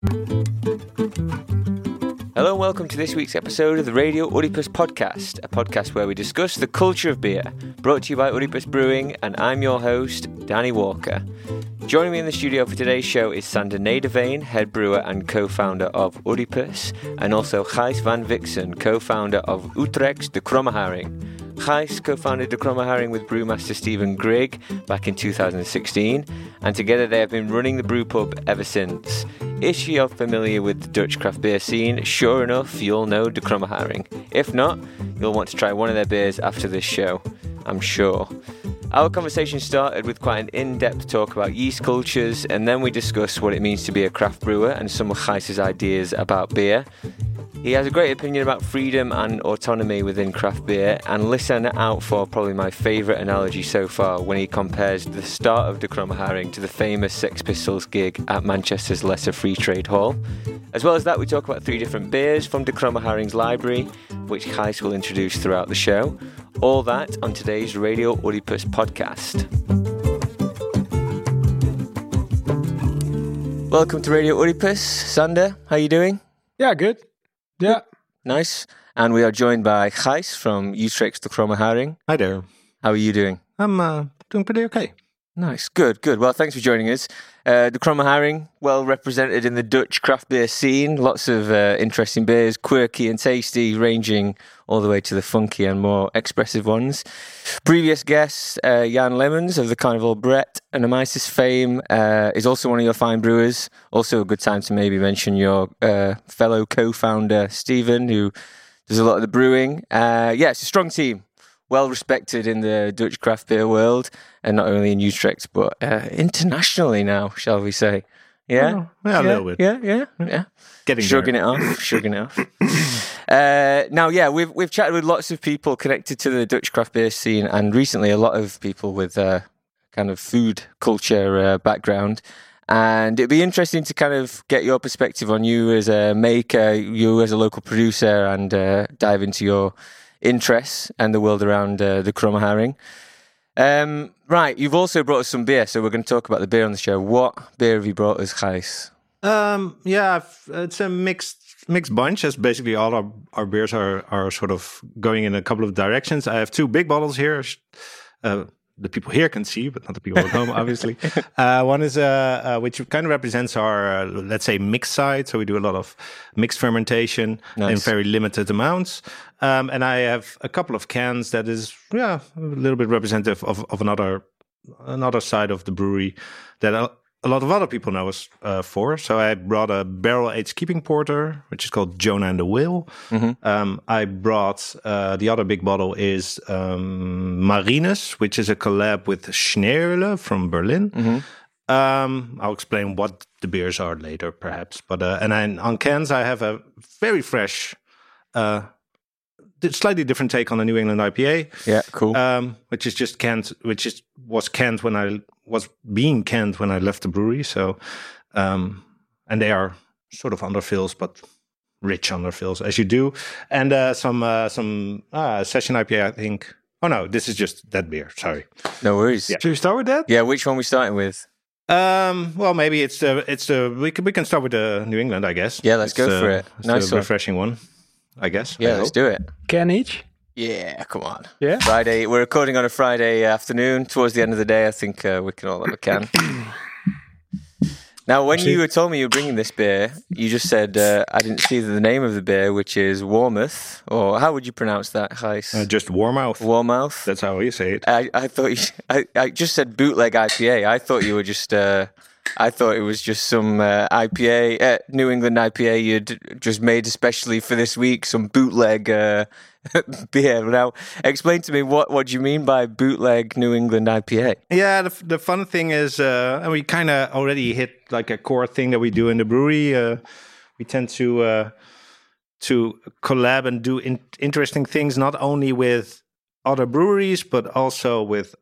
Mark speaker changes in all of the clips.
Speaker 1: Hello and welcome to this week's episode of the Radio Oedipus podcast, a podcast where we discuss the culture of beer, brought to you by Oedipus Brewing, and I'm your host, Danny Walker. Joining me in the studio for today's show is Sander Nederveen, head brewer and co-founder of Oedipus, and also Gijs van Vixen, co-founder of Utrecht's De Kromme Gijs co-founded De Kromme Haring with brewmaster Stephen Grigg back in 2016, and together they have been running the brew pub ever since. If you're familiar with the Dutch craft beer scene, sure enough, you'll know De Kromme. If not, you'll want to try one of their beers after this show, I'm sure. Our conversation started with quite an in depth talk about yeast cultures, and then we discussed what it means to be a craft brewer and some of Gijs's ideas about beer. He has a great opinion about freedom and autonomy within craft beer, and listen out for probably my favourite analogy so far when he compares the start of De Kromme Haring to the famous Sex Pistols gig at Manchester's Lesser Free Trade Hall. As well as that, we talk about three different beers from De Kromme Haring's library, which Gijs will introduce throughout the show. All that on today's Radio Oedipus podcast. Welcome to Radio Oedipus. Sander, how are you doing?
Speaker 2: Yeah, good. Yeah.
Speaker 1: Nice. And we are joined by Gijs from Utrecht's De Kromme Haring.
Speaker 3: Hi there.
Speaker 1: How are you doing?
Speaker 3: I'm uh, doing pretty okay.
Speaker 1: Nice. Good, good. Well, thanks for joining us. Uh, De Kromme Haring, well represented in the Dutch craft beer scene. Lots of uh, interesting beers, quirky and tasty, ranging all the way to the funky and more expressive ones. Previous guest, uh, Jan Lemmens of the Carnival Brett and Amisis fame, uh, is also one of your fine brewers. Also, a good time to maybe mention your uh, fellow co founder, Stephen, who does a lot of the brewing. Uh, yeah, it's a strong team well respected in the Dutch craft beer world, and not only in Utrecht but uh, internationally now, shall we say? Yeah,
Speaker 3: Oh, yeah, a little bit.
Speaker 1: Yeah, yeah, yeah.
Speaker 3: Getting
Speaker 1: Shrugging
Speaker 3: there.
Speaker 1: it off, shrugging it off. Uh, now, yeah, we've we've chatted with lots of people connected to the Dutch craft beer scene, and recently a lot of people with uh, kind of food culture uh, background. And it'd be interesting to kind of get your perspective on you as a maker, you as a local producer, and uh, dive into your interests and the world around uh, the Kromme Haring. Um, right, you've also brought us some beer, so we're going to talk about the beer on the show. What beer have you brought us, Gijs?
Speaker 3: Um, yeah, it's a mixed mixed bunch. As basically all our, our beers are are sort of going in a couple of directions. I have two big bottles here. Uh, the people here can see, but not the people at home, obviously. Uh, one is uh, uh, which kind of represents our, uh, let's say, mixed side. So we do a lot of mixed fermentation in very limited amounts. Um, and I have a couple of cans that is, yeah, a little bit representative of, of another another side of the brewery that a, lot of other people know us uh, for. So I brought a barrel aged keeping porter, which is called Jonah and the Whale. Um, I brought uh, the other big bottle is um, Marinus, which is a collab with Schneeeule from Berlin. Um, I'll explain what the beers are later, perhaps. But uh, and then on cans, I have a very fresh, uh, slightly different take on the New England IPA
Speaker 1: Yeah, cool.
Speaker 3: um, which is just canned, which is was canned when I was being canned when I left the brewery. So, um, and they are sort of underfills, but rich underfills as you do, and uh, some uh, some uh, session IPA, I think. Oh no, this is just that beer. Sorry.
Speaker 1: no worries.
Speaker 3: yeah.
Speaker 2: Should we start with that?
Speaker 1: Yeah, which one we starting with?
Speaker 3: Um, well, maybe it's the it's the we can we can start with the New England, I guess.
Speaker 1: Yeah, let's
Speaker 3: It's,
Speaker 1: go for
Speaker 3: uh,
Speaker 1: it.
Speaker 3: it's
Speaker 1: Nice
Speaker 3: the
Speaker 1: one.
Speaker 3: refreshing one, I guess.
Speaker 1: Yeah,
Speaker 3: I
Speaker 1: let's
Speaker 3: hope.
Speaker 1: do it.
Speaker 2: Can each?
Speaker 1: Yeah, come on.
Speaker 2: Yeah.
Speaker 1: Friday. We're recording on a Friday afternoon. Towards the end of the day, I think uh, we can all have a can. now, when you told me you were bringing this beer, you just said uh, I didn't see the name of the beer, which is Warmouth, or how would you pronounce that, Gijs?
Speaker 3: Uh, just Warmouth.
Speaker 1: Warmouth.
Speaker 3: That's how you say it.
Speaker 1: I, I thought you, I, I just said bootleg IPA. I thought you were just. I thought it was just some uh, IPA, uh, New England IPA you'd just made especially for this week, some bootleg uh, beer. Now, explain to me what what do you mean by bootleg New England IPA?
Speaker 3: Yeah, the, the fun thing is, uh, and we kind of already hit like a core thing that we do in the brewery. Uh, we tend to uh, to collab and do in- interesting things, not only with other breweries, but also with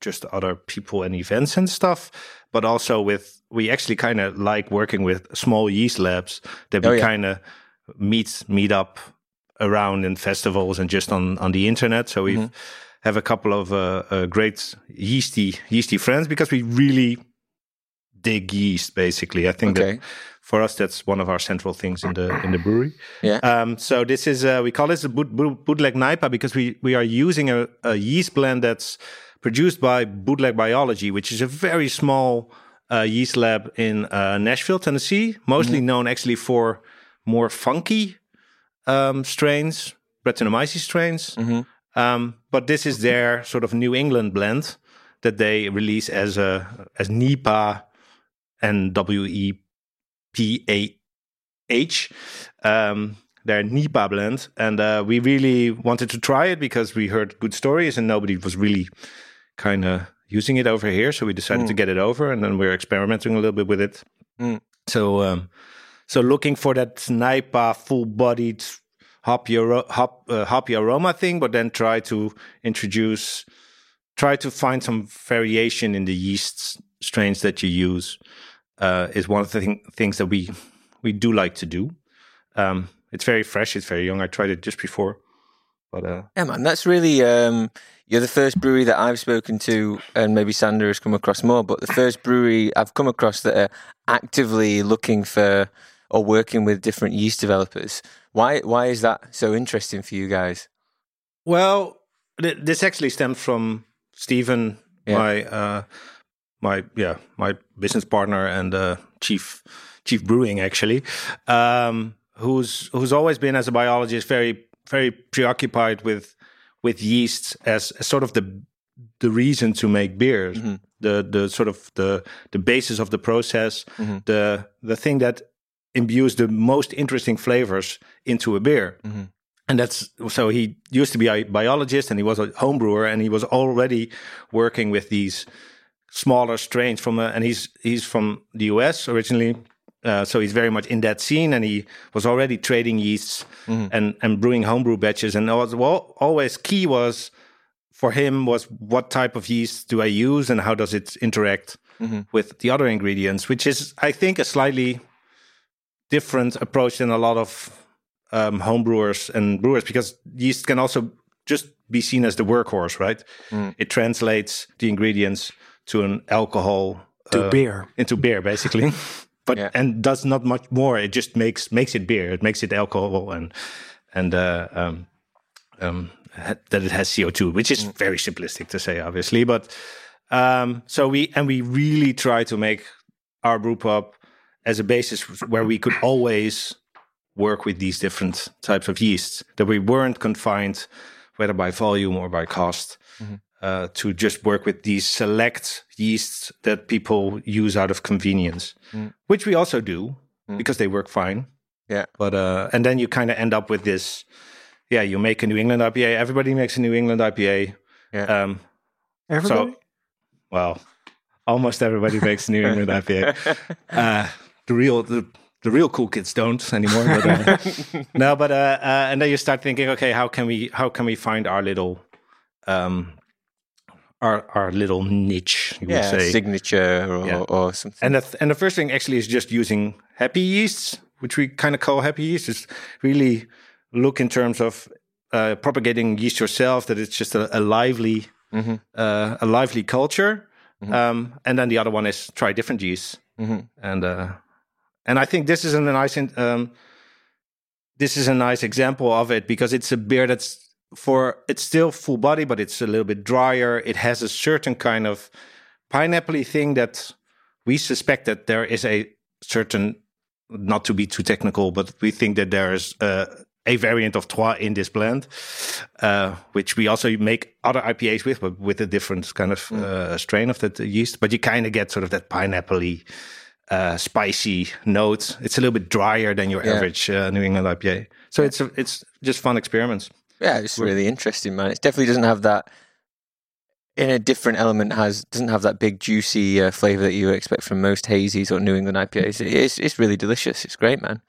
Speaker 3: just other people and events and stuff. But also with we actually kind of like working with small yeast labs that we
Speaker 1: Oh, yeah.
Speaker 3: kind of meet meet up around in festivals and just on on the internet. So we
Speaker 1: Mm-hmm.
Speaker 3: have have a couple of uh, uh, great yeasty yeasty friends because we really dig yeast. Basically, I think
Speaker 1: Okay.
Speaker 3: that for us, that's one of our central things in the in the brewery.
Speaker 1: Yeah.
Speaker 3: Um, so this is uh, we call this a boot, boot, bootleg NIPA because we we are using a, a yeast blend that's produced by Bootleg Biology, which is a very small uh, yeast lab in uh, Nashville, Tennessee, mostly known actually for more funky um, strains, Brettanomyces strains. Um, but this is their sort of New England blend that they release as a as NEPA and W E P A H. Um, their NEPA blend, and uh, we really wanted to try it because we heard good stories, and nobody was really kind of using it over here. So we decided to get it over, and then we're experimenting a little bit with it.
Speaker 1: Mm.
Speaker 3: So, um, so looking for that NIPA full-bodied hoppy, hop, uh, hoppy aroma thing, but then try to introduce, try to find some variation in the yeast strains that you use. Uh, is one of the thing, things that we we do like to do. Um, it's very fresh. It's very young. I tried it just before, but uh,
Speaker 1: Yeah, man, that's really. Um, you're the first brewery that I've spoken to, and maybe Sander has come across more, but the first brewery I've come across that are actively looking for or working with different yeast developers. Why? Why is that so interesting for you guys?
Speaker 3: Well, th- this actually stems from Stephen,
Speaker 1: Yeah.
Speaker 3: my uh, my yeah my business partner and uh, chief chief brewing actually, um, who's who's always been as a biologist very very preoccupied with with yeasts as, as sort of the the reason to make beers, mm-hmm. the the sort of the the basis of the process, mm-hmm. the the thing that imbues the most interesting flavors into a beer. Mm-hmm. And that's so he used to be a biologist and he was a homebrewer and he was already working with these smaller strains from a, and he's he's from the US originally uh, so he's very much in that scene and he was already trading yeasts and and brewing homebrew batches and was well, always key was for him was what type of yeast do I use and how does it interact with the other ingredients which is I think a slightly different approach than a lot of um, home brewers and brewers because yeast can also just be seen as the workhorse, right? It translates the ingredients to an alcohol
Speaker 2: To
Speaker 3: uh,
Speaker 2: beer.
Speaker 3: into beer, basically. but
Speaker 1: Yeah.
Speaker 3: and does not much more. It just makes makes it beer. It makes it alcohol and and uh, um, um, ha- that it has CO two, which is very simplistic to say, obviously. But um, so we and we really try to make our brew pub as a basis where we could always work with these different types of yeasts that we weren't confined whether by volume or by cost uh, to just work with these select yeasts that people use out of convenience which we also do because they work fine
Speaker 1: Yeah.
Speaker 3: but uh and then you kind of end up with this yeah you make a new england ipa everybody makes a new england ipa
Speaker 1: Yeah.
Speaker 3: um
Speaker 2: Everybody?
Speaker 3: so well almost everybody makes a new england ipa uh the real the the real cool kids don't anymore. But, uh, no, but uh, uh, and then you start thinking, okay, how can we how can we find our little um our our little niche? You
Speaker 1: Yeah,
Speaker 3: would say.
Speaker 1: signature or,
Speaker 3: Yeah.
Speaker 1: or something.
Speaker 3: And the th- and the first thing actually is just using happy yeasts, which we kind of call happy yeast. Is really look in terms of uh, propagating yeast yourself. That it's just a, a lively uh, a lively culture. Um, and then the other one is try different yeasts. And uh, and I think this is a nice in- um, this is a nice example of it because it's a beer that's for it's still full body, but it's a little bit drier. It has a certain kind of pineapple thing that we suspect that there is a certain not to be too technical, but we think that there is uh, a variant of Trois in this blend, uh, which we also make other IPAs with, but with a different kind of uh, strain of that yeast. But you kind of get sort of that pineapple uh, spicy note. It's a little bit drier than your
Speaker 1: Yeah.
Speaker 3: average uh, New England IPA. So it's a, it's just fun experiments.
Speaker 1: Yeah, it's really interesting, man. It definitely doesn't have that. In a different element, has doesn't have that big juicy uh, flavor that you expect from most hazies or New England IPAs. It- It's it's really delicious. It's great, man.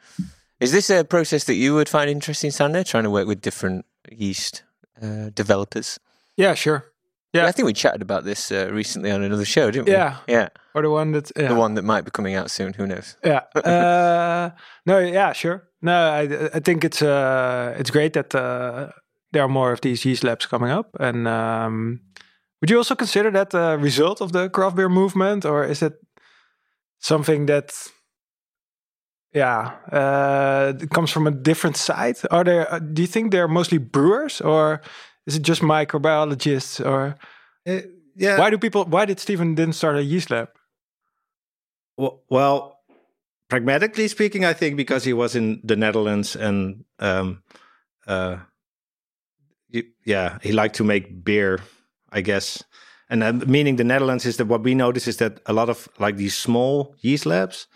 Speaker 1: Is this a process that you would find interesting, Sander? Trying to work with different yeast uh, developers.
Speaker 2: Yeah, sure. Yeah.
Speaker 1: I think we chatted about this uh, recently on another show, didn't we?
Speaker 2: Yeah.
Speaker 1: yeah.
Speaker 2: Or the one that yeah.
Speaker 1: The one that might be coming out soon. Who knows?
Speaker 2: Yeah. Uh, no. Yeah. Sure. No. I I think it's uh it's great that uh, there are more of these yeast labs coming up. And um, would you also consider that a result of the craft beer movement, or is it something that yeah, uh, comes from a different side. Are there? Uh, do you think they're mostly brewers, or is it just microbiologists? Or
Speaker 3: Uh, yeah.
Speaker 2: why do people? Why did Stephen didn't start a yeast lab?
Speaker 3: Well, well, pragmatically speaking, I think because he was in the Netherlands and um, uh, yeah, he liked to make beer, I guess. And then meaning the Netherlands is that what we notice is that a lot of like these small yeast labs,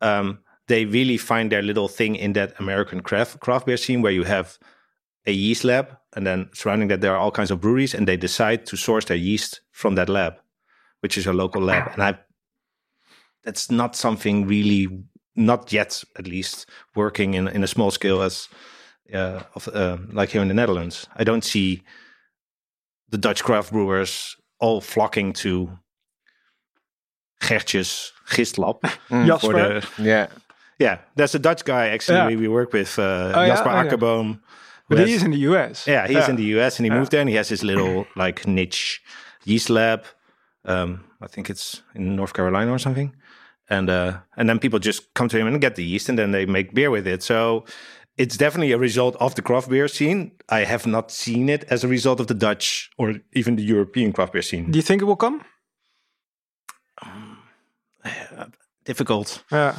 Speaker 3: um, they really find their little thing in that American craft craft beer scene where you have a yeast lab and then surrounding that there are all kinds of breweries and they decide to source their yeast from that lab, which is a local lab. And I that's not something really not yet at least working in in a small scale as uh, of uh, like here in the Netherlands. I don't see the Dutch craft brewers all flocking to Gertjes Gistlab for
Speaker 2: Jasper.
Speaker 3: the
Speaker 1: Yeah.
Speaker 3: yeah. There's a Dutch guy actually
Speaker 2: Yeah.
Speaker 3: we, we work with uh,
Speaker 2: Oh, yeah?
Speaker 3: Jasper
Speaker 2: Oh, yeah.
Speaker 3: Akkerboom. who
Speaker 2: But
Speaker 3: has-
Speaker 2: he is in the U.S.
Speaker 3: yeah, he's in the US and he
Speaker 2: Yeah.
Speaker 3: moved there and he has his little like niche yeast lab. Um, I think it's in North Carolina or something. And uh, and then people just come to him and get the yeast and then they make beer with it. So it's definitely a result of the craft beer scene. I have not seen it as a result of the Dutch or even the European craft beer scene.
Speaker 2: Do you think it will come?
Speaker 3: Difficult.
Speaker 2: Yeah.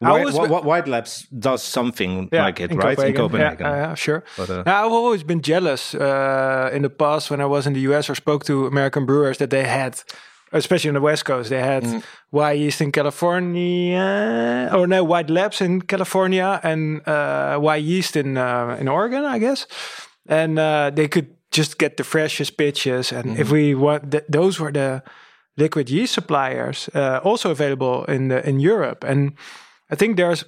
Speaker 3: White,
Speaker 2: always been-
Speaker 3: White Labs does something
Speaker 2: Yeah,
Speaker 3: like it,
Speaker 2: in
Speaker 3: right? In
Speaker 2: Copenhagen.
Speaker 3: Copenhagen.
Speaker 2: Yeah, sure.
Speaker 3: But, uh,
Speaker 2: Yeah, I've always been jealous uh, in the past when I was in the US or spoke to American brewers that they had, especially on the West Coast, they had Wyeast in California, or no, White Labs in California and uh, Wyeast in uh, in Oregon, I guess. And uh, they could just get the freshest pitches. And if we want, th- those were the liquid yeast suppliers, uh, also available in the, in Europe. And I think there's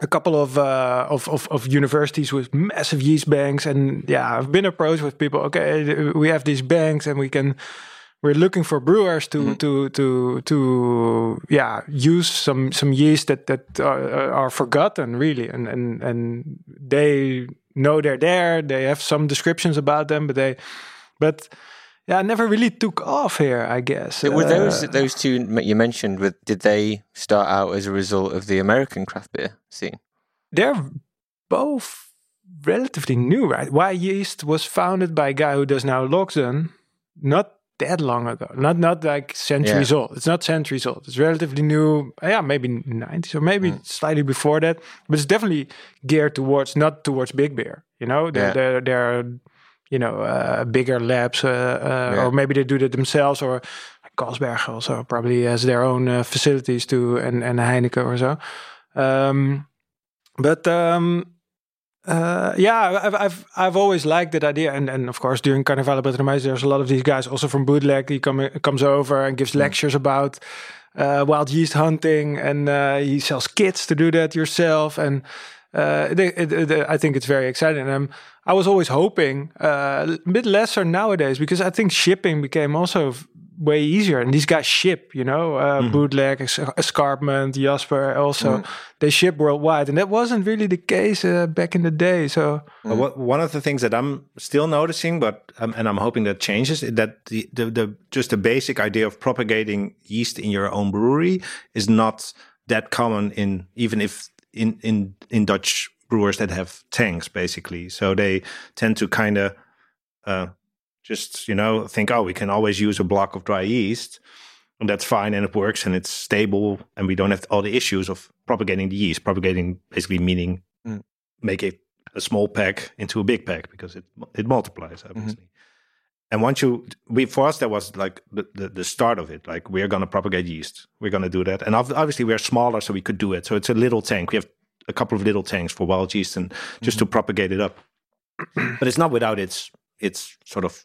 Speaker 2: a couple of, uh, of of of universities with massive yeast banks, and yeah, I've been approached with people. Okay, we have these banks, and we can. We're looking for brewers to to to to yeah use some some yeast that that are, are forgotten really, and and and they know they're there. They have some descriptions about them, but they but yeah, never really took off here. I guess
Speaker 1: Were
Speaker 2: Uh,
Speaker 1: those those two you mentioned? With did they start out as a result of the American craft beer scene?
Speaker 2: they're both relatively new, right? Wyeast was founded by a guy who does now Logsdon not that long ago. Not not like centuries old. It's not centuries old. It's relatively new. Yeah, maybe 90s or maybe slightly before that. But it's definitely geared towards not towards big beer. You know, they're
Speaker 1: Yeah.
Speaker 2: they're, they're you know uh, bigger labs, uh, uh,
Speaker 1: Yeah.
Speaker 2: or maybe they do it themselves, or Carlsberg also probably has their own uh, facilities too, and and Heineken or so. Um, but um, uh, yeah, I've, I've I've always liked that idea, and and of course during Carnaval Brettanomyces, there's a lot of these guys also from Bootleg. He come, comes over and gives lectures about uh, wild yeast hunting, and uh, he sells kits to do that yourself. And uh, it- I think it's very exciting. And I was always hoping uh, a bit lesser nowadays because I think shipping became also way easier. And these guys ship, you know, uh, Bootleg, Es- Escarpment, Jasper, also they ship worldwide, and that wasn't really the case uh, back in the day. So
Speaker 3: But what, one of the things that I'm still noticing, but um, and I'm hoping that changes, that the, the the just the basic idea of propagating yeast in your own brewery is not that common in even if in in in Dutch brewers that have tanks basically. So they tend to kind of uh, just you know think, oh, we can always use a block of dry yeast. And that's fine, and it works, and it's stable, and we don't have all the issues of propagating the yeast. Propagating basically meaning mm. make it a small pack into a big pack because it it multiplies mm-hmm. obviously. And once you, we for us that was like the, the, the start of it. Like we're gonna propagate yeast, we're gonna do that, and obviously we're smaller, so we could do it. So it's a little tank. We have a couple of little tanks for wild yeast and just to mm-hmm. propagate it up. but it's not without its its sort of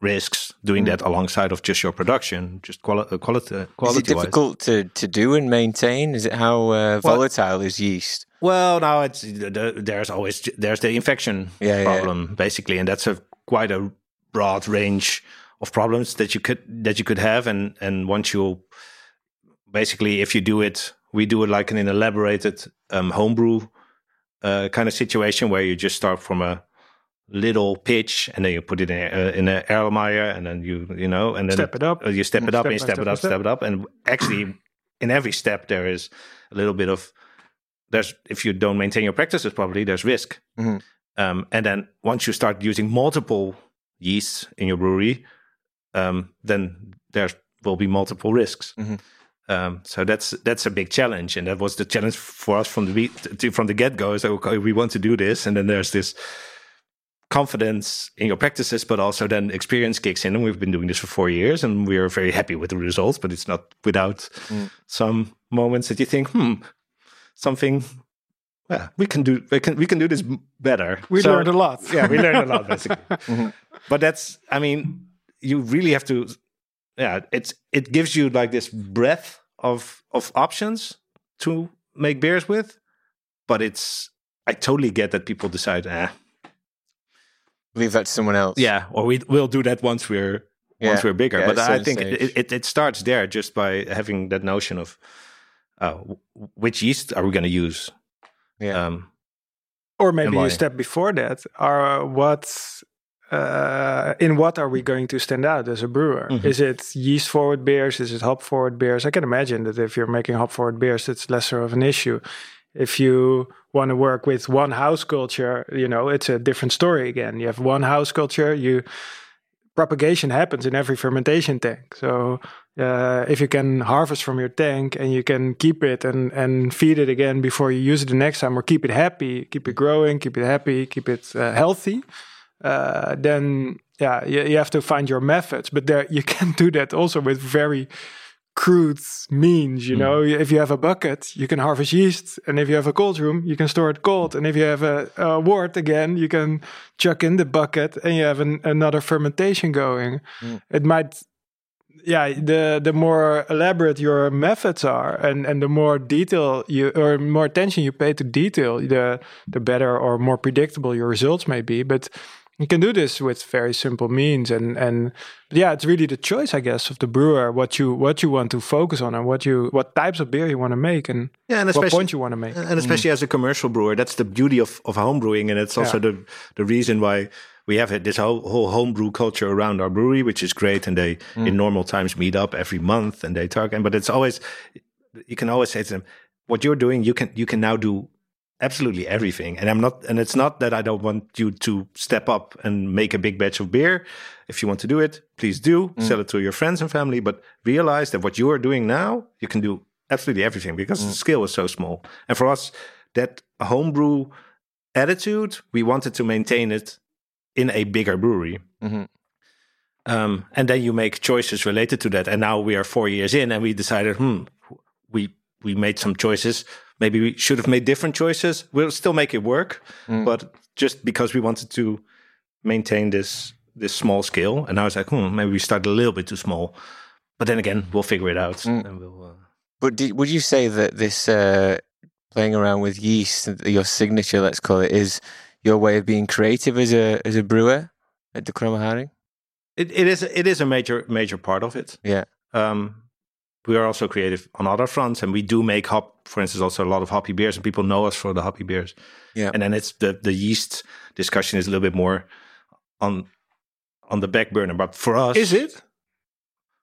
Speaker 3: risks doing that alongside of just your production, just quality quality
Speaker 1: Is it difficult to, to do and maintain? Is it how uh, volatile is yeast?
Speaker 3: Well, now it's there's always there's the infection
Speaker 1: Yeah, yeah.
Speaker 3: problem basically, and that's a quite a broad range of problems that you could that you could have, and and once you basically if you do it, we do it like in an elaborated um, homebrew uh, kind of situation where you just start from a little pitch and then you put it in a, in an Erlenmeyer and then you you know and then you
Speaker 2: Step it up.
Speaker 3: uh, you step it up
Speaker 2: Step
Speaker 3: and you step
Speaker 2: step
Speaker 3: it up
Speaker 2: step.
Speaker 3: step it up and actually in every step there is a little bit of there's if you don't maintain your practices properly, there's risk.
Speaker 1: Mhm.
Speaker 3: Um, and then once you start using multiple yeasts in your brewery, um, then there will be multiple risks.
Speaker 1: Mhm.
Speaker 3: Um, so that's that's a big challenge, and that was the challenge for us from the from the get go. So okay, we want to do this, and then there's this confidence in your practices, but also then experience kicks in. And we've been doing this for four years, and we are very happy with the results. But it's not without
Speaker 1: Mm.
Speaker 3: some moments that you think, hmm, something. Well, we can do we can we can do this better.
Speaker 2: We
Speaker 3: So-
Speaker 2: learned a lot.
Speaker 3: yeah, we learned a lot basically.
Speaker 1: Mhm.
Speaker 3: But that's, I mean, you really have to, yeah, it's it gives you like this breadth of of options to make beers with, but it's I totally get that people decide, ah,
Speaker 1: Leave that to someone else.
Speaker 3: yeah, or we we'll do that once we're
Speaker 1: Yeah.
Speaker 3: once we're bigger.
Speaker 1: Yeah,
Speaker 3: but
Speaker 1: at a
Speaker 3: I
Speaker 1: certain
Speaker 3: think it, it, it starts there just by having that notion of uh, which yeast are we going to use?
Speaker 1: Yeah.
Speaker 3: Um,
Speaker 2: Or maybe
Speaker 3: why?
Speaker 2: a step before that, are what uh, in what are we going to stand out as a brewer?
Speaker 3: Mhm.
Speaker 2: Is it yeast forward beers? Is it hop forward beers? I can imagine that if you're making hop forward beers, it's lesser of an issue. If you want to work with one house culture, you know, it's a different story again. You have one house culture, you propagation happens in every fermentation tank. So uh, if you can harvest from your tank and you can keep it and, and feed it again before you use it the next time, or keep it happy, keep it growing, keep it happy, keep it uh, healthy, uh, then yeah, you, you have to find your methods. But there you can do that also with very crude means. You hmm. know, if you have a bucket, you can harvest yeast, and if you have a cold room, you can store it cold, and if you have a, a wort again, you can chuck in the bucket, and you have an, another fermentation going. Hmm. It might yeah the the more elaborate your methods are and and the more detail you or more attention you pay to detail the the better or more predictable your results may be but you can do this with very simple means and and yeah it's really the choice i guess of the brewer what you what you want to focus on and what you what types of beer you want to make and
Speaker 3: yeah, and
Speaker 2: what
Speaker 3: especially
Speaker 2: point you want to make
Speaker 3: and especially as a commercial brewer, that's the beauty of, of home brewing, and it's also
Speaker 2: Yeah.
Speaker 3: the the reason why we have this whole whole homebrew culture around our brewery, which is great. And they mm. in normal times meet up every month and they talk. And but it's always you can always say to them, "What you're doing, you can you can now do absolutely everything." And I'm not, and it's not that I don't want you to step up and make a big batch of beer. If you want to do it, please do. Sell it to your friends and family, but realize that what you are doing now, you can do absolutely everything because the scale is so small. And for us, that homebrew attitude, we wanted to maintain it in a bigger brewery.
Speaker 1: Mhm.
Speaker 3: Um, and then you make choices related to that. And now we are four years in, and we decided, hmm, we we made some choices. Maybe we should have made different choices. We'll still make it work, but just because we wanted to maintain this this small scale, and I was like, hmm, maybe we start a little bit too small. But then again, we'll figure it out, and we'll. Uh,
Speaker 1: But did, would you say that this uh, playing around with yeast, your signature, let's call it, is your way of being creative as a as a brewer at the Haring?
Speaker 3: it, it is it is a major major part of it.
Speaker 1: Yeah.
Speaker 3: Um, we are also creative on other fronts, and we do make hop, for instance, also a lot of hoppy beers, and people know us for the hoppy beers.
Speaker 1: Yeah.
Speaker 3: And then it's the the yeast discussion is a little bit more on on the back burner. But for us,
Speaker 2: is it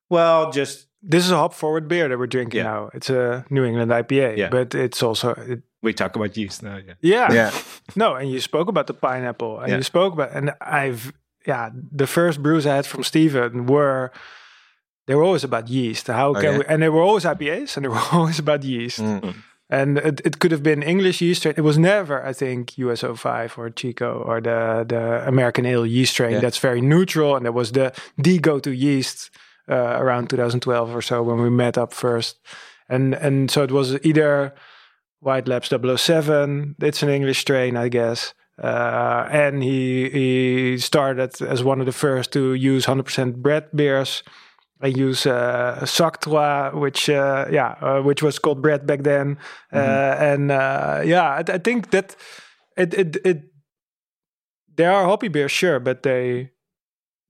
Speaker 3: well, just
Speaker 2: this is a hop forward beer that we're drinking
Speaker 3: Yeah.
Speaker 2: now it's a new england ipa
Speaker 3: Yeah.
Speaker 2: but it's also it,
Speaker 3: we talk about yeast now. Yeah.
Speaker 2: yeah
Speaker 1: Yeah.
Speaker 2: No, and you spoke about the pineapple, and
Speaker 3: Yeah.
Speaker 2: you spoke about, and I've, yeah, the first brews I had from Stephen were, they were always about yeast. How can
Speaker 1: yeah?
Speaker 2: we, and they were always IPAs, and they were always about yeast.
Speaker 1: Mm.
Speaker 2: And it, it could have been English yeast strain. It was never, I think, US-05 or Chico or the the American Ale yeast strain.
Speaker 1: Yeah.
Speaker 2: That's very neutral, and that was the the go to yeast uh, around 2012 or so when we met up first. And and so it was either White Labs 007. It's an English strain, I guess. Uh, and he he started as one of the first to use 100% Brett beers. I use uh, Sactrois, which uh, yeah, uh, which was called Brett back then. Uh, and uh, yeah, I, I think that it it it there are hoppy beers, sure, but they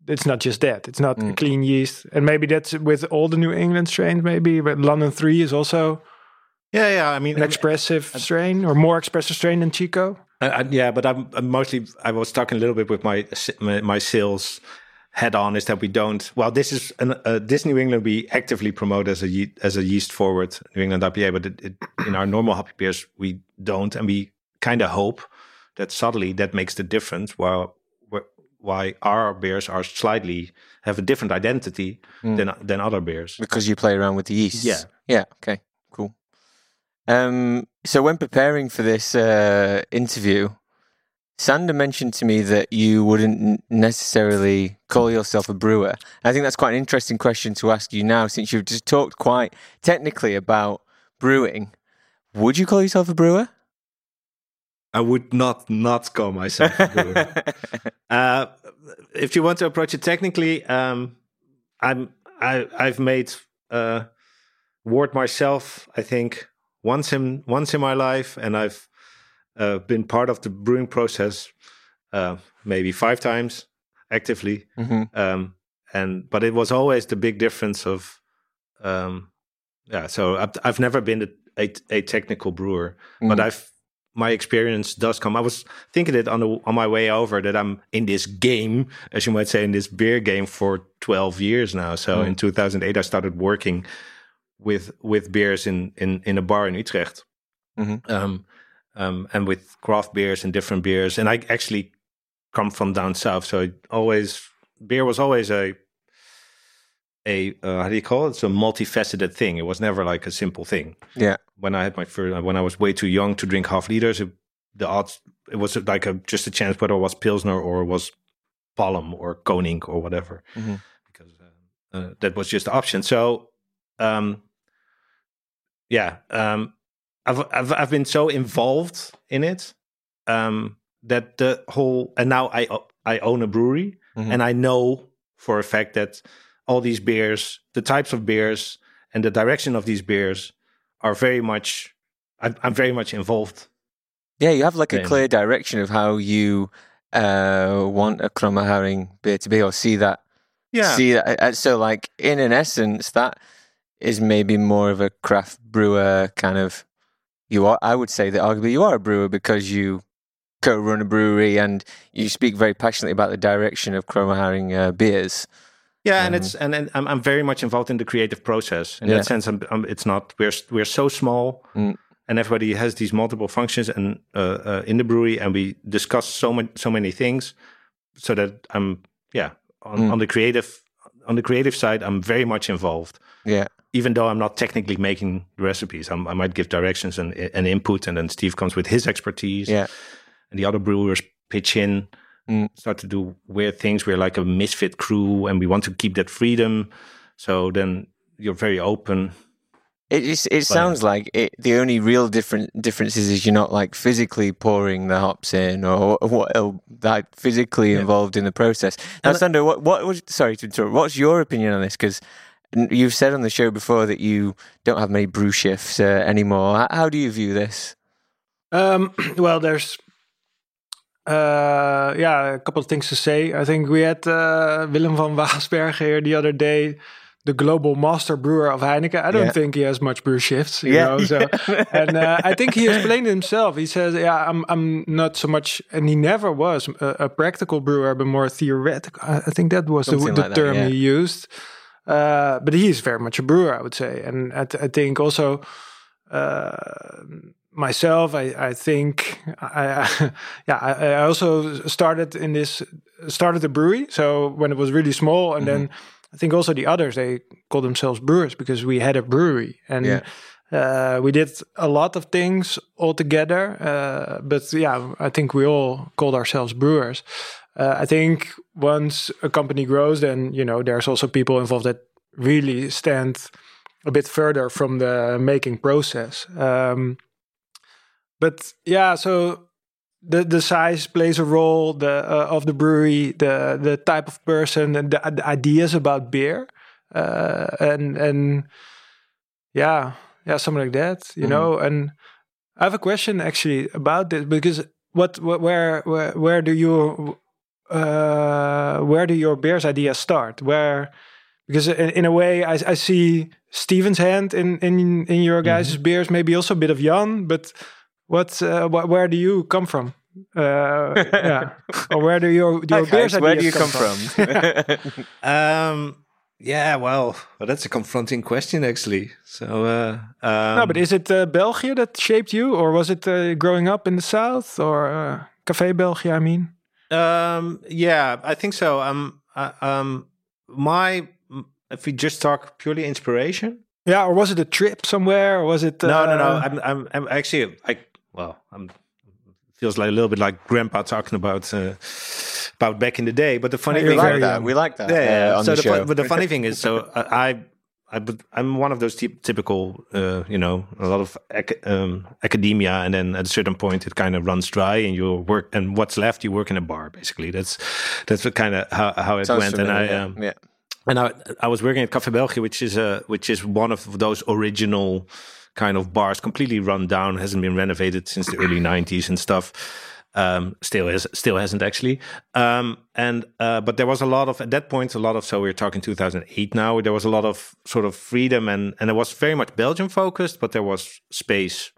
Speaker 2: it's not just that. It's not
Speaker 1: Mm.
Speaker 2: clean yeast, and maybe that's with all the New England strains. Maybe, but London Three is also
Speaker 3: Yeah, yeah. I mean,
Speaker 2: an expressive strain or more expressive strain than Chico.
Speaker 3: I, I, yeah, but I'm, I'm mostly. I was talking a little bit with my my, my sales head on is that we don't. Well, this is an, uh, this New England we actively promote as a ye- as a yeast forward New England IPA, but it, it, in our normal hoppy beers we don't, and we kind of hope that subtly that makes the difference. While why our beers are slightly have a different identity
Speaker 1: Mm.
Speaker 3: than than other beers.
Speaker 1: because you play around with the yeast.
Speaker 3: Yeah.
Speaker 1: Yeah. Okay. Cool. Um, so when preparing for this uh, interview, Sander mentioned to me that you wouldn't necessarily call yourself a brewer. I think that's quite an interesting question to ask you now, since you've just talked quite technically about brewing. Would you call yourself a brewer?
Speaker 3: I would not not call myself a brewer. uh, if you want to approach it technically, um, I'm I I've made uh, wort myself. I think once in once in my life, and I've uh, been part of the brewing process uh, maybe five times actively.
Speaker 1: hmm
Speaker 3: Um, and but it was always the big difference of um, yeah. So I've, I've never been a, a, a technical brewer, but
Speaker 1: Mm.
Speaker 3: I've my experience does come. I was thinking it on the on my way over that I'm in this game, as you might say, in this beer game for 12 years now. So
Speaker 1: Mm.
Speaker 3: in 2008, I started working with with beers in in in a bar in Utrecht,
Speaker 1: Mhm.
Speaker 3: um, um, and with craft beers and different beers. And I actually come from down south, so it always beer was always a a uh, how do you call it? It's a multifaceted thing. It was never like a simple thing
Speaker 1: Yeah.
Speaker 3: when I had my first, when I was way too young to drink half liters, it, the odds it was like a just a chance whether it was pilsner or it was Palm or Koning or whatever,
Speaker 1: Mhm.
Speaker 3: because uh, uh, that was just the option. So, um, yeah, um, I've, I've I've been so involved in it um, that the whole and now I I own a brewery
Speaker 1: Mhm.
Speaker 3: and I know for a fact that all these beers, the types of beers, and the direction of these beers are very much. I'm, I'm very much involved.
Speaker 1: Yeah, you have like a clear direction of how you uh, want a Kromme Haring beer to be, or see that. Yeah. See that. uh, So, like in an essence, that is maybe more of a craft brewer kind of. You are. I would say that arguably you are a brewer because you co-run a brewery and you speak very passionately about the direction of Kromme Haring uh, beers.
Speaker 3: Yeah, and
Speaker 1: Um,
Speaker 3: it's and, and I'm I'm very much involved in the creative process. In
Speaker 1: Yeah.
Speaker 3: that sense, I'm, I'm, it's not we're we're so small,
Speaker 1: Mm.
Speaker 3: and everybody has these multiple functions and uh, uh, in the brewery, and we discuss so many so many things, so that I'm yeah on,
Speaker 1: Mm.
Speaker 3: on the creative on the creative side, I'm very much involved.
Speaker 1: Yeah.
Speaker 3: Even though I'm not technically making the recipes, I'm, I might give directions and, and input, and then Steve comes with his expertise,
Speaker 1: Yeah.
Speaker 3: and the other brewers pitch in,
Speaker 1: Mm.
Speaker 3: start to do weird things. We're like a misfit crew, and we want to keep that freedom. So then you're very open.
Speaker 1: It just, it sounds like it, the only real different difference is, is you're not like physically pouring the hops in or what like physically
Speaker 3: Yeah.
Speaker 1: involved in the process. Now,
Speaker 3: And-
Speaker 1: Sander, what what was sorry to interrupt. What's your opinion on this? Because you've said on the show before that you don't have many brew shifts uh, anymore. How, how do you view this?
Speaker 2: Um, well, there's uh, yeah, a couple of things to say. I think we had uh, Willem van Waesberghe here the other day, the global master brewer of Heineken. I don't
Speaker 1: Yeah.
Speaker 2: think he has much brew shifts, you
Speaker 1: Yeah.
Speaker 2: know. So, and uh, I think he explained himself. He says, "Yeah, I'm I'm not so much," and he never was a, a practical brewer, but more theoretical. I, think that was the,
Speaker 1: Something
Speaker 2: the
Speaker 1: like that,
Speaker 2: term
Speaker 1: yeah.
Speaker 2: he used. Uh, but he is very much a brewer, I would say, and I, I think also uh, myself, I, I think I, I yeah, I, I also started in this started a brewery. So when it was really small, and then I think also the others they call themselves brewers because we had a brewery and.
Speaker 1: Yeah.
Speaker 2: Uh, we did a lot of things all together, uh, but yeah, I think we all called ourselves brewers. Uh, I think once a company grows, then you know there's also people involved that really stand a bit further from the making process. Um, but yeah, so the the size plays a role. The uh, of the brewery, the the type of person, and the, the ideas about beer, uh, and and yeah, yeah, something like that. You
Speaker 1: Mhm.
Speaker 2: know, and I have a question actually about this because what, what where where where do you uh where do your beers ideas start? Where because in, in a way I, I see Stephen's hand in in in your guys' beers, maybe also a bit of Jan, but what uh, wh- where do you come from Uh, yeah. Or where do your, your
Speaker 1: Hi,
Speaker 2: beers
Speaker 1: guys, where do you
Speaker 2: ideas
Speaker 1: come from?
Speaker 3: Um, yeah, well, well, that's a confronting question, actually. So, uh, um,
Speaker 2: no, but is it uh, Belgium that shaped you, or was it uh, growing up in the south, or uh, Café Belgium? I mean,
Speaker 3: Um, yeah, I think so. Um, uh, um, my if we just talk purely inspiration.
Speaker 2: yeah, or was it a trip somewhere, or was it?
Speaker 3: no, no, no.
Speaker 2: uh,
Speaker 3: I'm, I'm, I'm actually, I well, I'm feels like a little bit like grandpa talking about uh, about back in the day. But the funny
Speaker 1: we
Speaker 3: thing,
Speaker 1: like that. We like that.
Speaker 3: yeah, yeah.
Speaker 1: uh, on
Speaker 3: so
Speaker 1: the
Speaker 3: the, fun- but the funny thing is, so uh, I. I, I'm one of those typ- typical, uh, you know, a lot of ac- um, academia, and then at a certain point it kind of runs dry, and you work, and what's left, you work in a bar, basically. That's that's kind of how, how it
Speaker 1: Sounds
Speaker 3: went. And I, um,
Speaker 1: yeah.
Speaker 3: and I, I was working at Café België, which is a which is one of those original kind of bars, completely run down, hasn't been renovated since the early '90s and stuff. Um, still is, still hasn't actually. Um, and uh, but there was a lot of at that point, a lot of. So we're talking 2008 now. There was a lot of sort of freedom, and and it was very much Belgium focused, but there was space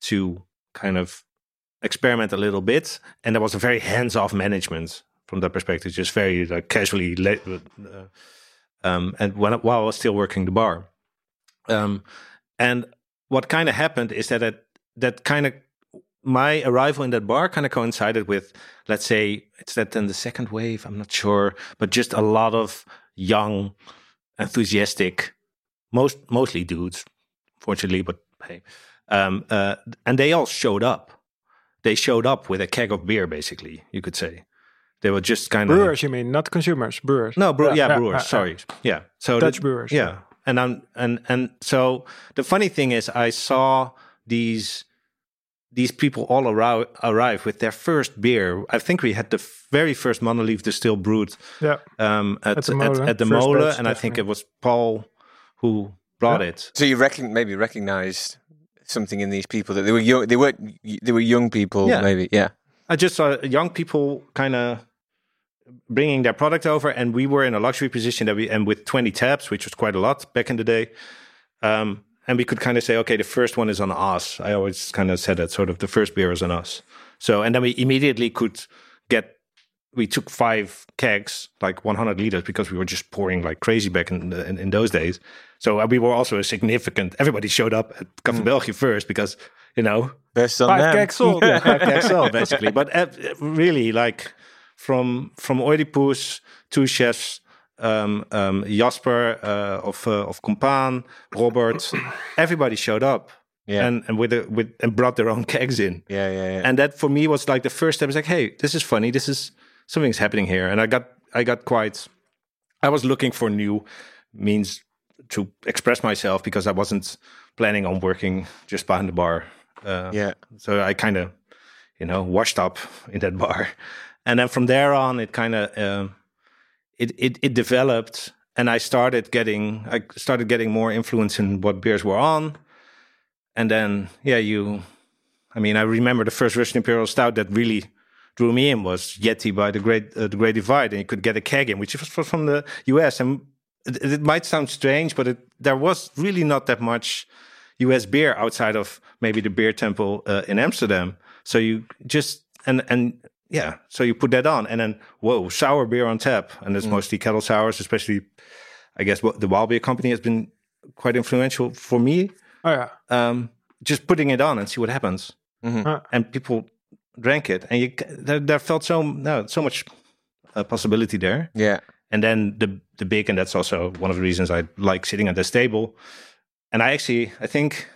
Speaker 3: to kind of experiment a little bit, and there was a very hands-off management from that perspective, just very like casually. Uh, um, and when while I was still working the bar, um, and what kind of happened is that it, that kind of my arrival in that bar kind of coincided with, let's say, it's that then the second wave. I'm not sure, but just a lot of young, enthusiastic, most mostly dudes, fortunately, but hey, um, uh, and they all showed up. They showed up with a keg of beer, basically. You could say they were just kind of
Speaker 2: brewers, you mean, not consumers, brewers.
Speaker 3: no, brew, yeah,
Speaker 2: yeah,
Speaker 3: brewers.
Speaker 2: yeah,
Speaker 3: sorry, yeah. So
Speaker 2: Dutch
Speaker 3: the-
Speaker 2: brewers,
Speaker 3: Yeah.
Speaker 2: Yeah.
Speaker 3: and I'm and and so the funny thing is, I saw these these people all arrive, arrive with their first beer. I think we had the very first monolith distill brewed
Speaker 2: Yeah.
Speaker 3: um, at,
Speaker 2: At the
Speaker 3: at, at the
Speaker 2: First
Speaker 3: Molen,
Speaker 2: batch,
Speaker 3: and I think it was Paul who brought it.
Speaker 1: So you reckon maybe recognized something in these people that they were young. They were they were young people.
Speaker 3: Yeah.
Speaker 1: Maybe yeah.
Speaker 3: I just saw young people kind of bringing their product over, and we were in a luxury position that we and with twenty taps, which was quite a lot back in the day. Um, and we could kind of say, okay, the first one is on us. I always kind of said that sort of the first beer is on us. So, and then we immediately could get. We took five kegs, like 100 liters, because we were just pouring like crazy back in the, in, in those days. So we were also a significant. Everybody showed up at Café België first because you know
Speaker 1: Best on
Speaker 2: Five
Speaker 1: them.
Speaker 2: kegs sold.
Speaker 3: yeah, five kegs sold basically. But uh, really, like from from Oedipus, two chefs, um, um, Jasper uh, of uh, of Kompaan, Robert, everybody showed up.
Speaker 1: Yeah.
Speaker 3: And and with a, with and brought their own kegs in.
Speaker 1: Yeah, yeah, yeah.
Speaker 3: And that for me was like the first step. It's like, hey, this is funny. This is something's happening here. And I got I got quite. I was looking for new means to express myself because I wasn't planning on working just behind the bar. Uh,
Speaker 1: yeah.
Speaker 3: so I kind of, you know, washed up in that bar, and then from there on, it kind of um, it, it it developed, and I started getting I started getting more influence in what beers were on, and then yeah, you, I mean, I remember the first Russian Imperial Stout that really drew me in was Yeti by the Great uh, the Great Divide, and you could get a keg in, which was from the U.S. and it, it might sound strange, but it, there was really not that much U.S. beer outside of maybe the beer temple uh, in Amsterdam. So you just and and yeah, so you put that on, and then whoa, sour beer on tap, and it's mostly kettle sours, especially. I guess what the Wild Beer Company has been quite influential for me.
Speaker 2: Oh yeah.
Speaker 3: Um, just putting it on and see what happens,
Speaker 2: Uh,
Speaker 3: and people drank it, and you there, there felt so no so much uh, possibility there.
Speaker 1: Yeah.
Speaker 3: And then the the big, and that's also one of the reasons I like sitting at this table. And I actually, I think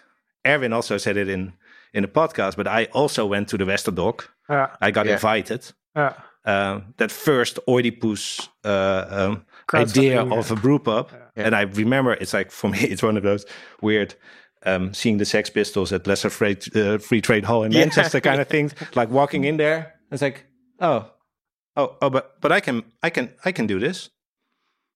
Speaker 3: Erwin also said it in in the podcast, but I also went to the Westerdok.
Speaker 2: Yeah.
Speaker 3: I got
Speaker 1: Yeah.
Speaker 3: invited.
Speaker 2: Yeah.
Speaker 3: Uh, that first Oedipus uh, um, idea of a brew pub,
Speaker 1: Yeah.
Speaker 3: and I remember it's like for me, it's one of those weird. Um, seeing the Sex Pistols at Lesser Free, uh, Free Trade Hall in
Speaker 1: Yeah.
Speaker 3: Manchester, kind of things. Like walking in there, it's like, oh, oh, oh, but but I can, I can, I can do this.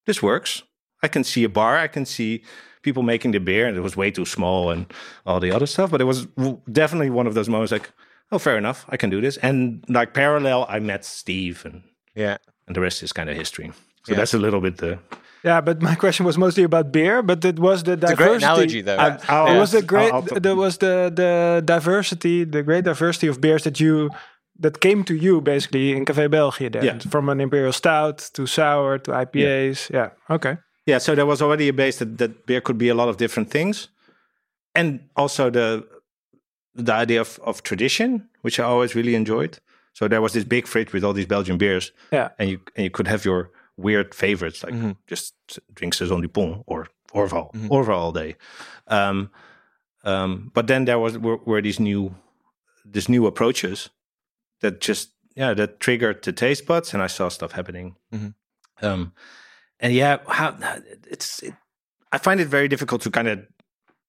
Speaker 3: This works. I can see a bar. I can see people making the beer, and it was way too small and all the other stuff. But it was w- definitely one of those moments like, oh, fair enough. I can do this. And like parallel, I met Steve, and
Speaker 1: Yeah.
Speaker 3: and the rest is kind of history. So
Speaker 1: Yeah.
Speaker 3: that's a little bit the.
Speaker 2: Yeah, but my question was mostly about beer, but it was the
Speaker 1: It's a
Speaker 2: diversity.
Speaker 1: great analogy, though.
Speaker 3: I- I'll-
Speaker 2: It was the
Speaker 3: I'll-
Speaker 2: great.
Speaker 3: I'll
Speaker 2: there was the the diversity, the great diversity of beers that you that came to you basically in Café België then,
Speaker 3: Yeah.
Speaker 2: from an imperial stout to sour to IPAs. Yeah. Okay.
Speaker 3: Yeah, so there was already a base that, that beer could be a lot of different things. And also the the idea of, of tradition, which I always really enjoyed. So there was this big fridge with all these Belgian beers.
Speaker 2: Yeah.
Speaker 3: And you and you could have your weird favorites, like
Speaker 1: Mhm.
Speaker 3: just drink Saison Dupont or Orval, Orval all day. Um, um, but then there was were, were these new these new approaches that just yeah that triggered the taste buds, and I saw stuff happening.
Speaker 1: Mhm.
Speaker 3: Um, and yeah, how it's it, I find it very difficult to kind of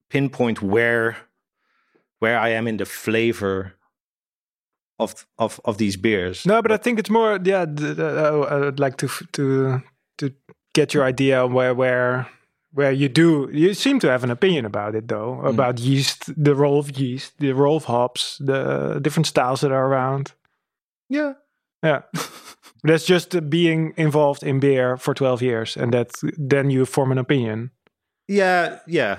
Speaker 3: pinpoint where where I am in the flavor of of of these beers.
Speaker 2: No, but I think it's more. Yeah, I would like to f- to to get your idea where where where you do. You seem to have an opinion about it though, hmm. about yeast, the role of yeast, the role of hops, the different styles that are around.
Speaker 3: Yeah,
Speaker 2: Yeah. That's just being involved in beer for 12 years and that then you form an opinion.
Speaker 3: yeah, yeah,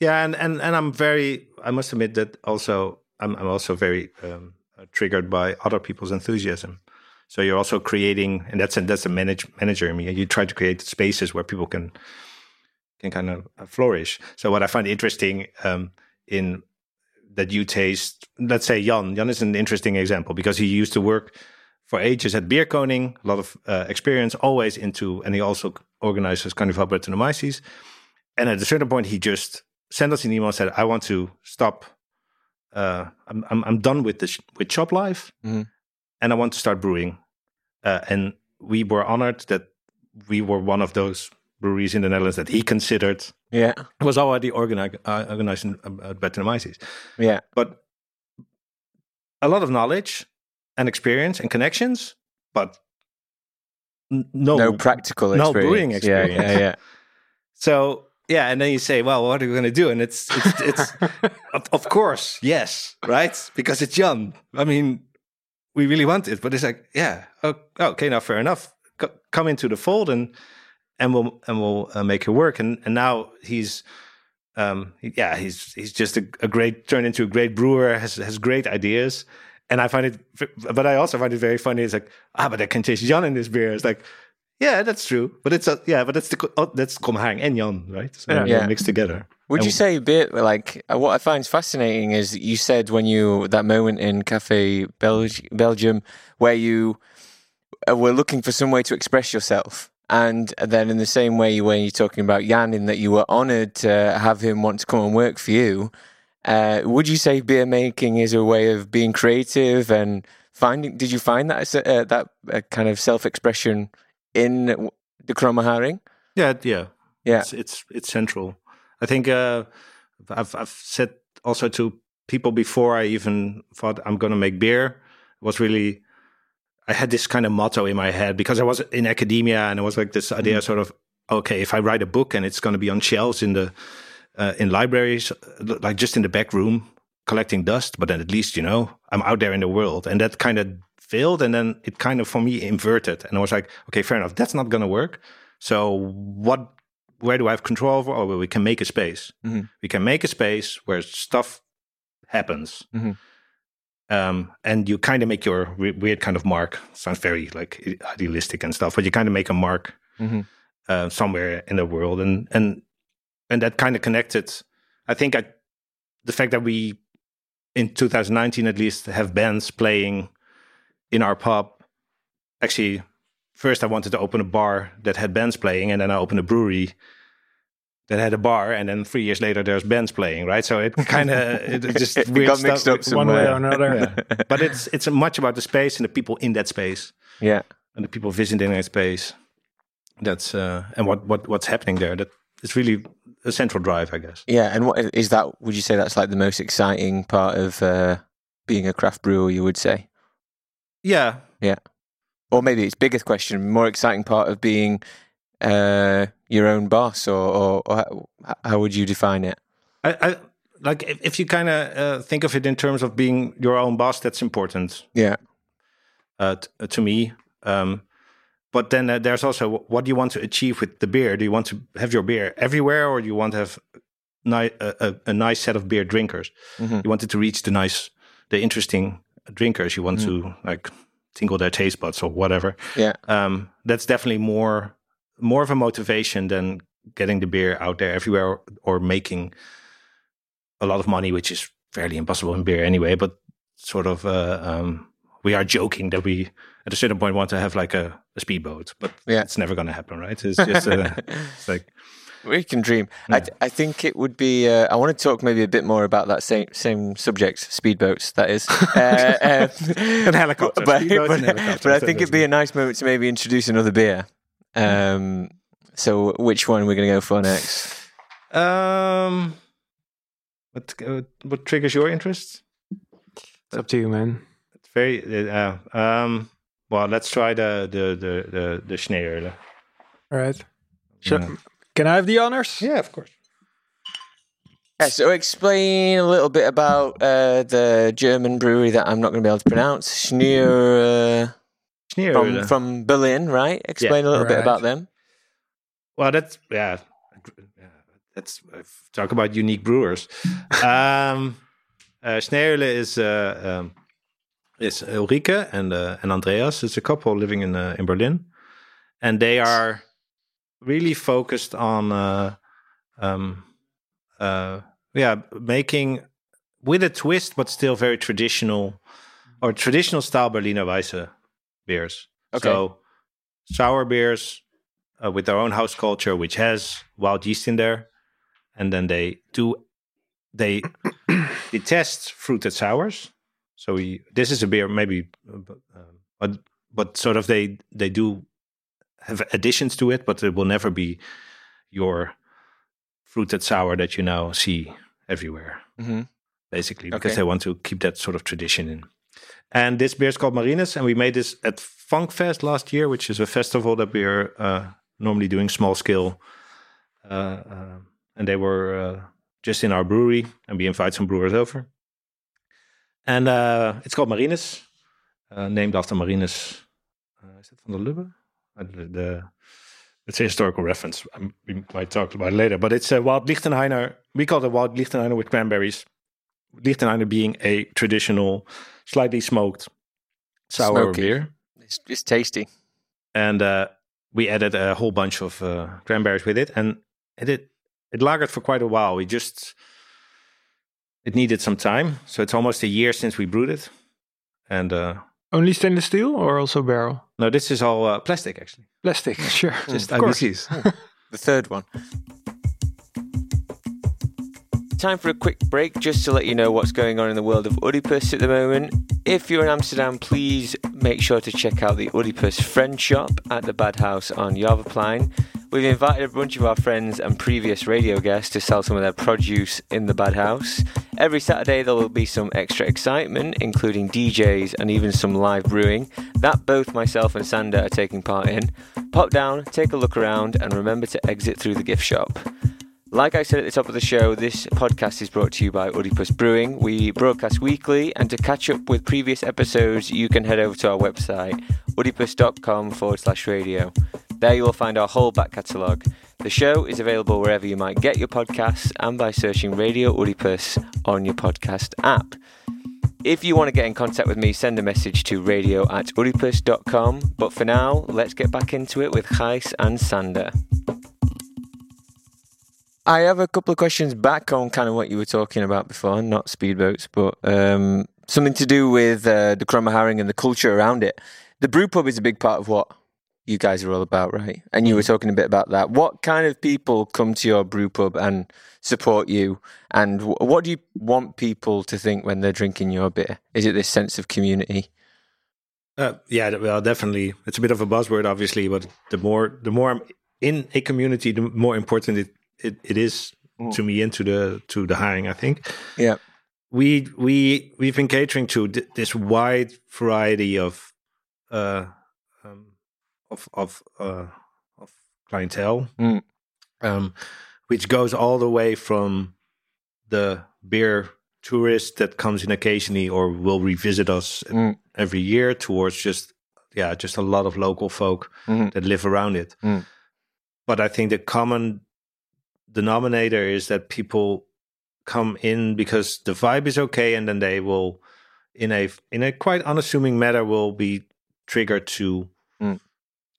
Speaker 3: yeah. And and and I'm very. I must admit that also I'm I'm also very um, uh, triggered by other people's enthusiasm. So you're also creating, and that's a, that's a manage, manager in me. You try to create spaces where people can can kind of uh, flourish. So what I find interesting um, in that you taste, let's say Jan. Jan is an interesting example because he used to work for ages at Bierkoning, a lot of uh, experience, always into, and he also organizes Carnaval Brettanomyces. And at a certain point, he just sent us an email and said, "I want to stop. Uh, I'm, I'm I'm done with this with shop life,
Speaker 1: Mhm.
Speaker 3: and I want to start brewing." Uh, and we were honored that we were one of those breweries in the Netherlands that he considered
Speaker 1: Yeah.
Speaker 3: was already organized uh, organizing uh.
Speaker 1: Yeah.
Speaker 3: But a lot of knowledge and experience and connections, but n- no,
Speaker 1: No practical
Speaker 3: no
Speaker 1: experience.
Speaker 3: brewing
Speaker 1: Yeah. Yeah, yeah.
Speaker 3: So yeah, and then you say, well, what are we going to do? And it's it's, it's of, course yes, right? Because it's young I mean, we really want it, but it's like, yeah, okay, now fair enough. Co- come into the fold and and we'll and we'll uh, make it work. And and now he's. Um, yeah, he's he's just a, a great turned into a great brewer. has has great ideas, and I find it. But I also find it very funny. It's like ah, but I can taste Jan in this beer. It's like yeah, that's true. But it's a, yeah, but that's the co- oh, that's Kom Hang and Jan, right? So
Speaker 2: Yeah.
Speaker 1: Yeah.
Speaker 3: mixed together.
Speaker 1: Would
Speaker 3: And-
Speaker 1: you say a bit like uh, what I find fascinating is you said when you that moment in Cafe Belg- Belgium where you uh, were looking for some way to express yourself, and then in the same way when you're talking about Jan, in that you were honoured to have him want to come and work for you. Uh, would you say beer making is a way of being creative and finding? Did you find that uh, that uh, kind of self expression in the Kromme Haring?
Speaker 3: Yeah, yeah,
Speaker 1: Yeah.
Speaker 3: It's it's, it's central. I think uh, I've I've said also to people before I even thought I'm going to make beer was really I had this kind of motto in my head because I was in academia and it was like this idea sort of okay if I write a book and it's going to be on shelves in the uh, in libraries like just in the back room collecting dust but then at least you know I'm out there in the world and that kind of failed and then it kind of for me inverted and I was like okay fair enough that's not going to work so what where do I have control over oh well we can make a space
Speaker 1: Mhm.
Speaker 3: we can make a space where stuff happens
Speaker 1: Mhm.
Speaker 3: um, and you kind of make your we- weird kind of mark. Sounds very like idealistic and stuff, but you kind of make a mark
Speaker 1: Mhm.
Speaker 3: uh, somewhere in the world, and and and that kind of connected. I think I, the fact that we in 2019 at least have bands playing in our pub. Actually, first I wanted to open a bar that had bands playing, and then I opened a brewery that had a bar, and then three years later there's bands playing, right? So it kind of it just
Speaker 1: It
Speaker 3: weird
Speaker 1: got
Speaker 3: stuff.
Speaker 1: mixed up
Speaker 2: One way
Speaker 1: somewhere.
Speaker 2: or another.
Speaker 3: Yeah. but it's it's much about the space and the people in that space
Speaker 1: Yeah.
Speaker 3: and the people visiting that space. That's uh, and what what what's happening there. That it's really a central drive, I guess.
Speaker 1: Yeah, and what is that? Would you say that's like the most exciting part of uh, being a craft brewer? You would say,
Speaker 3: Yeah, Yeah.
Speaker 1: or maybe it's bigger question, more exciting part of being uh, your own boss, or, or, or how- would you define it?
Speaker 3: I, I like if, if you kind of uh, think of it in terms of being your own boss. That's important
Speaker 1: Yeah,
Speaker 3: uh, t- uh, to me. Um, but then uh, there's also what do you want to achieve with the beer? Do you want to have your beer everywhere, or do you want to have ni- a, a, a nice set of beer drinkers?
Speaker 1: Mhm.
Speaker 3: You wanted to reach the nice, the interesting drinkers. You want to like tingle their taste buds or whatever.
Speaker 1: Yeah.
Speaker 3: Um, that's definitely more more of a motivation than getting the beer out there everywhere or, or making a lot of money, which is fairly impossible in beer anyway. But sort of, uh, um, we are joking that we at a certain point want to have like a, a speedboat, but
Speaker 1: Yeah.
Speaker 3: it's never going to happen, right? It's just uh, it's like
Speaker 1: We can dream. I, th- I think it would be. Uh, I want to talk maybe a bit more about that same same subject, speedboats. That is, uh, um,
Speaker 3: And helicopters,
Speaker 1: But,
Speaker 3: speedboats
Speaker 1: but,
Speaker 3: and helicopters,
Speaker 1: but I think it'd be a nice moment to maybe introduce another beer. Um, so, which one we're going to go for next?
Speaker 3: um, what uh, what triggers your interest?
Speaker 2: It's up to you, man.
Speaker 3: It's very uh, um. Well, let's try the the the the, the Schneeeule.
Speaker 2: All right. Sure.
Speaker 3: Yeah.
Speaker 2: Can I have the honors?
Speaker 3: Yeah, of course.
Speaker 1: Yeah, so explain a little bit about uh, the German brewery that I'm not going to be able to pronounce. Schneer uh,
Speaker 3: Schneeeule.
Speaker 1: from from Berlin, right? Explain a little bit about them.
Speaker 3: Well, that's yeah. yeah, That's uh, talk about unique brewers. um, uh, Schneeeule is uh, um, is Ulrike and uh, and Andreas. It's a couple living in uh, in Berlin, and they are really focused on uh, um, uh, yeah making with a twist, but still very traditional or traditional style Berliner Weisse beers.
Speaker 1: Okay.
Speaker 3: So sour beers uh, with their own house culture, which has wild yeast in there, and then they do they they test fruited sours. So we this is a beer maybe, uh, but, but but sort of they they do have additions to it, but it will never be your fruited sour that you now see everywhere
Speaker 1: hmm
Speaker 3: basically because
Speaker 1: Okay.
Speaker 3: they want to keep that sort of tradition in. And this beer is called Marinus, and we made this at Funkfest last year, which is a festival that we are uh, normally doing small scale. Uh, uh, and they were uh, just in our brewery, and we invite some brewers over. And uh, it's called Marinus, uh, named after Marinus. Uh, is it van der Lubbe? Uh, the, the, it's a historical reference. Um, we might talk about it later, but it's a wild Lichtenhainer. We call it wild Lichtenhainer with cranberries. Lichtenhainer being a traditional, slightly smoked sour
Speaker 1: Smoky.
Speaker 3: beer,
Speaker 1: It's, it's tasty.
Speaker 3: and uh, we added a whole bunch of uh, cranberries with it, and it it, it lagered for quite a while. We just it needed some time, so it's almost a year since we brewed it, and uh,
Speaker 2: Only stainless steel or also barrel?
Speaker 3: No, this is all uh, plastic actually,
Speaker 2: Plastic, sure.
Speaker 3: just
Speaker 2: of course.
Speaker 3: IBCs.
Speaker 1: The third one. Time for a quick break just to let you know what's going on in the world of Oedipus at the moment. If you're in Amsterdam, please make sure to check out the Oedipus Friend Shop at the Bad House on Javaplein. We've invited a bunch of our friends and previous radio guests to sell some of their produce in the Bad House. Every Saturday there will be some extra excitement, including DJs and even some live brewing that both myself and Sander are taking part in. Pop down, take a look around, and remember to exit through the gift shop. Like I said at the top of the show, this podcast is brought to you by Oedipus Brewing. We broadcast weekly, and to catch up with previous episodes, you can head over to our website, oedipus.com forward slash radio. There you will find our whole back catalogue. The show is available wherever you might get your podcasts and by searching Radio Oedipus on your podcast app. If you want to get in contact with me, send a message to radio at oedipus.com. But for now, let's get back into it with Gijs and Sander. I have a couple of questions back on kind of what you were talking about before, not speedboats, but um, something to do with uh, the Kromme Haring and the culture around it. The brew pub is a big part of what you guys are all about, right? And you were talking a bit about that. What kind of people come to your brew pub and support you? And what do you want people to think when they're drinking your beer? Is it this sense of community?
Speaker 3: Uh, yeah, well, definitely. It's a bit of a buzzword, obviously, but the more the more I'm in a community, the more important it it, it is
Speaker 1: Mm.
Speaker 3: to me into the to the hiring. I think
Speaker 1: Yeah.
Speaker 3: we we we've been catering to th- this wide variety of uh of of uh, of clientele,
Speaker 1: Mm.
Speaker 3: um, which goes all the way from the beer tourist that comes in occasionally or will revisit us
Speaker 1: Mm.
Speaker 3: every year towards just yeah just a lot of local folk
Speaker 1: Mhm.
Speaker 3: that live around it
Speaker 1: Mm.
Speaker 3: but i think the common denominator is that people come in because the vibe is okay and then they will in a in a quite unassuming manner will be triggered to
Speaker 1: Mm.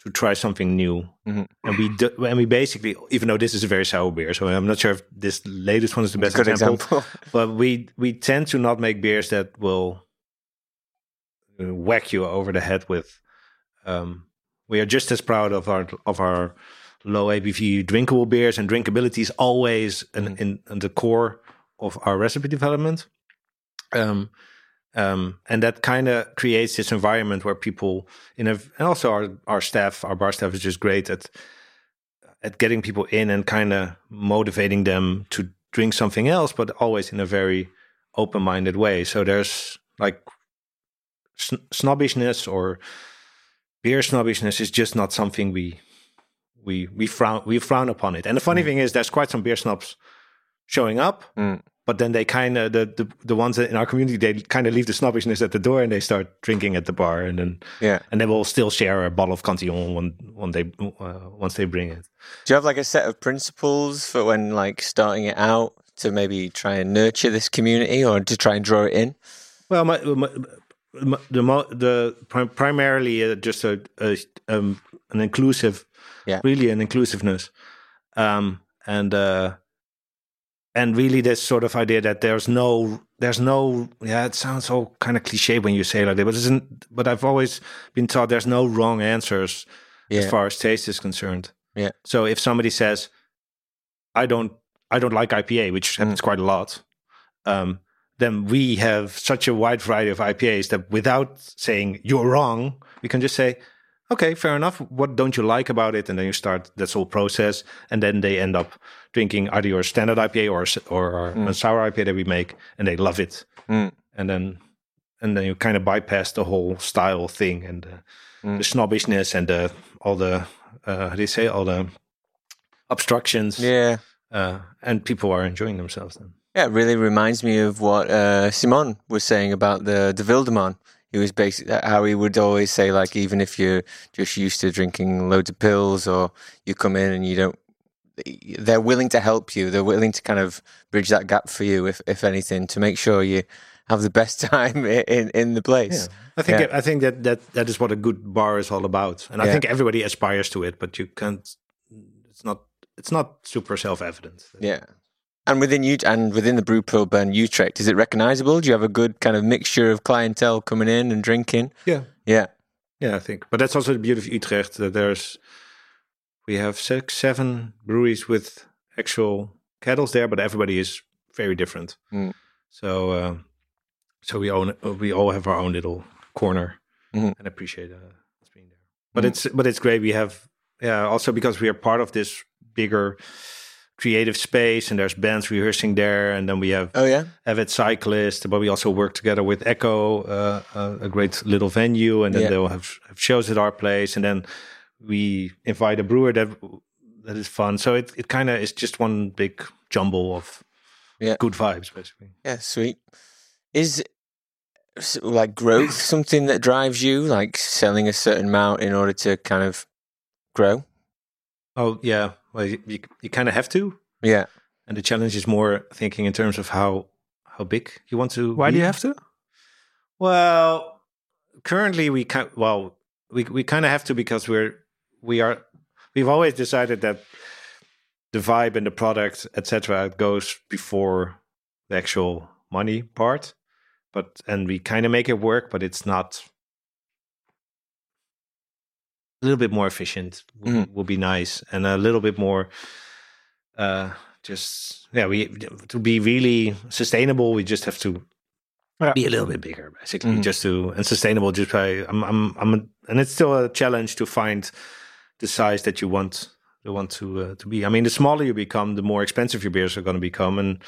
Speaker 3: To try something new.
Speaker 1: Mhm.
Speaker 3: And we do, and we basically, even though this is a very sour beer, so I'm not sure if this latest one is the best
Speaker 1: Good
Speaker 3: example,
Speaker 1: example.
Speaker 3: but we we tend to not make beers that will uh, whack you over the head with. Um, we are just as proud of our of our low ABV drinkable beers, and drinkability is always an,
Speaker 1: Mhm.
Speaker 3: in, in the core of our recipe development. Um, um, and that kind of creates this environment where people, in a, and also our our staff, our bar staff is just great at at getting people in and kind of motivating them to drink something else, but always in a very open minded way. So there's like sn- snobbishness or beer snobbishness is just not something we we we frown we frown upon it. And the funny
Speaker 1: Mm.
Speaker 3: thing is, there's quite some beer snobs showing up,
Speaker 1: Mm.
Speaker 3: But then they kind of the, the the ones in our community they kind of leave the snobbishness at the door and they start drinking at the bar, and then
Speaker 1: Yeah.
Speaker 3: and they will still share a bottle of Cantillon when when they uh, once they bring it.
Speaker 1: Do you have like a set of principles for when like starting it out to maybe try and nurture this community or to try and draw it in?
Speaker 3: Well, my, my, my, the the prim- primarily uh, just a, a um, an inclusive,
Speaker 1: Yeah.
Speaker 3: really an inclusiveness, um, and uh, and really this sort of idea that there's no there's no yeah it sounds all kind of cliche when you say it like that, but isn't but I've always been taught there's no wrong answers
Speaker 1: Yeah.
Speaker 3: as far as taste is concerned.
Speaker 1: Yeah.
Speaker 3: So if somebody says, I don't I don't like IPA, which
Speaker 1: Mm.
Speaker 3: happens quite a lot, um, then we have such a wide variety of IPAs that without saying you're wrong, we can just say, okay, fair enough. What don't you like about it? And then you start this whole process, and then they end up drinking either your standard IPA or or,
Speaker 1: Mm.
Speaker 3: a sour IPA that we make, and they love it.
Speaker 1: Mm.
Speaker 3: And then and then you kind of bypass the whole style thing and the,
Speaker 1: Mm.
Speaker 3: the snobbishness and the all the uh, how do you say all the obstructions.
Speaker 1: Yeah.
Speaker 3: Uh, and people are enjoying themselves then.
Speaker 1: Yeah, it really reminds me of what uh, Simon was saying about the the. He was basically uh, how he would always say, like, even if you're just used to drinking loads of pils, or you come in and you don't, they're willing to help you. They're willing to kind of bridge that gap for you, if if anything, to make sure you have the best time in in the place.
Speaker 3: I think
Speaker 1: Yeah.
Speaker 3: I think that, that that is what a good bar is all about, and I
Speaker 1: Yeah.
Speaker 3: think everybody aspires to it, but you can't. It's not. It's not super self evident.
Speaker 1: Yeah. And within you and within the brew pub and Utrecht, is it recognizable? Do you have a good kind of mixture of clientele coming in and drinking?
Speaker 3: Yeah,
Speaker 1: Yeah.
Speaker 3: yeah, I think. But that's also the beauty of Utrecht. That there's we have six, seven breweries with actual kettles there, but everybody is very different.
Speaker 1: Mm.
Speaker 3: So, uh, so we own we all have our own little corner,
Speaker 1: Mhm.
Speaker 3: and appreciate uh, being there. But
Speaker 1: Mm.
Speaker 3: it's but it's great. We have yeah also because we are part of this bigger creative space, and there's bands rehearsing there, and then we have
Speaker 1: Oh yeah.
Speaker 3: avid cyclists, but we also work together with EKKO, uh, uh, a great little venue, and then
Speaker 1: Yeah.
Speaker 3: they'll have, have shows at our place, and then we invite a brewer that that is fun. So it, it kind of is just one big jumble of
Speaker 1: Yeah.
Speaker 3: good vibes, basically.
Speaker 1: Yeah, sweet. Is like growth something that drives you, like selling a certain amount in order to kind of grow?
Speaker 3: Oh yeah, well you you, you kind of have to,
Speaker 1: Yeah.
Speaker 3: and the challenge is more thinking in terms of how how big you want to.
Speaker 2: Why do you have to?
Speaker 3: Well, currently we can well we we kind of have to because we're we are we've always decided that the vibe and the product etc goes before the actual money part but and we kind of make it work but it's not a little bit more efficient will,
Speaker 1: Mhm.
Speaker 3: will be nice and a little bit more uh just yeah we to be really sustainable we just have to
Speaker 2: Yeah.
Speaker 3: be a little bit bigger basically
Speaker 1: Mhm.
Speaker 3: just to and sustainable just by i'm i'm i'm a, and it's still a challenge to find the size that you want you want to uh, to be i mean the smaller you become the more expensive your beers are going to become and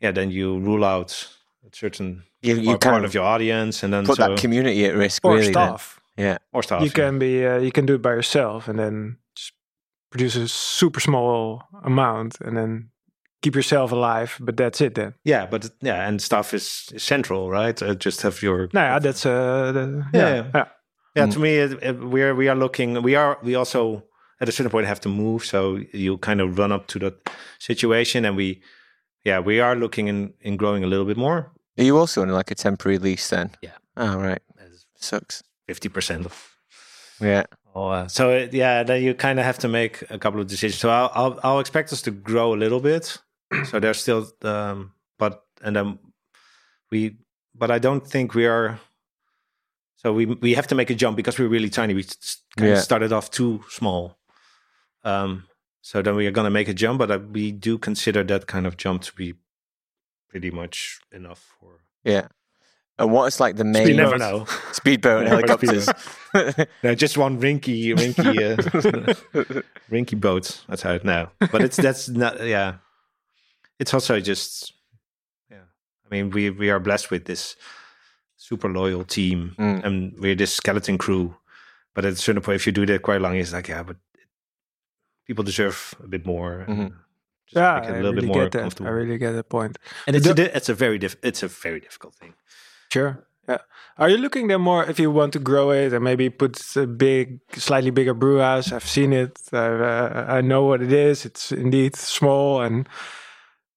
Speaker 3: yeah then you rule out a certain
Speaker 1: You, you
Speaker 3: part,
Speaker 1: of
Speaker 3: your audience and then
Speaker 1: put
Speaker 3: so,
Speaker 1: that community at risk,
Speaker 2: Or
Speaker 1: really.
Speaker 2: staff.
Speaker 1: Yeah.
Speaker 3: or stuff
Speaker 2: you can be uh, you can do it by yourself and then just produce a super small amount and then keep yourself alive. But that's it then.
Speaker 3: yeah but yeah and stuff is, is central right uh, just have your
Speaker 2: Nou ja, that's uh, the,
Speaker 3: Yeah,
Speaker 2: yeah,
Speaker 3: yeah.
Speaker 2: yeah.
Speaker 3: Yeah,
Speaker 1: Mm.
Speaker 3: to me, it, it, we're we are looking. We are we also at a certain point have to move, so you kind of run up to that situation, and we, yeah, we are looking in in growing a little bit more.
Speaker 1: Are you also on like a temporary lease then?
Speaker 3: Yeah.
Speaker 1: Oh, right. Sucks.
Speaker 3: Fifty percent of.
Speaker 1: Yeah.
Speaker 3: Oh, uh, so it, yeah, then you kind of have to make a couple of decisions. So I'll, I'll I'll expect us to grow a little bit. so there's still, um, but and then we, but I don't think we are. So we we have to make a jump because we're really tiny. We kind
Speaker 1: Yeah.
Speaker 3: of started off too small. Um, so then we are going to make a jump, but uh, we do consider that kind of jump to be pretty much enough for.
Speaker 1: Yeah. And what is like the main
Speaker 3: You never know.
Speaker 1: speedboat and helicopters?
Speaker 3: No, just one rinky, rinky, uh, rinky boat. That's how it now. But it's that's not. Yeah, it's also just. Yeah, I mean, we we are blessed with this super loyal team,
Speaker 1: Mm.
Speaker 3: and we're this skeleton crew. But at a certain point, if you do that quite long, it's like, yeah, but people deserve a bit more. and
Speaker 1: Mhm.
Speaker 3: just
Speaker 2: Yeah,
Speaker 3: make it
Speaker 2: I
Speaker 3: a little
Speaker 2: really
Speaker 3: bit more
Speaker 2: get that. I really get that point.
Speaker 3: and it's
Speaker 2: The-
Speaker 3: a, it's a very diff- it's a very difficult thing.
Speaker 2: Sure. Yeah. Are you looking there more if you want to grow it and maybe put a big, slightly bigger brew house? I've seen it. I, uh, I know what it is. It's indeed small and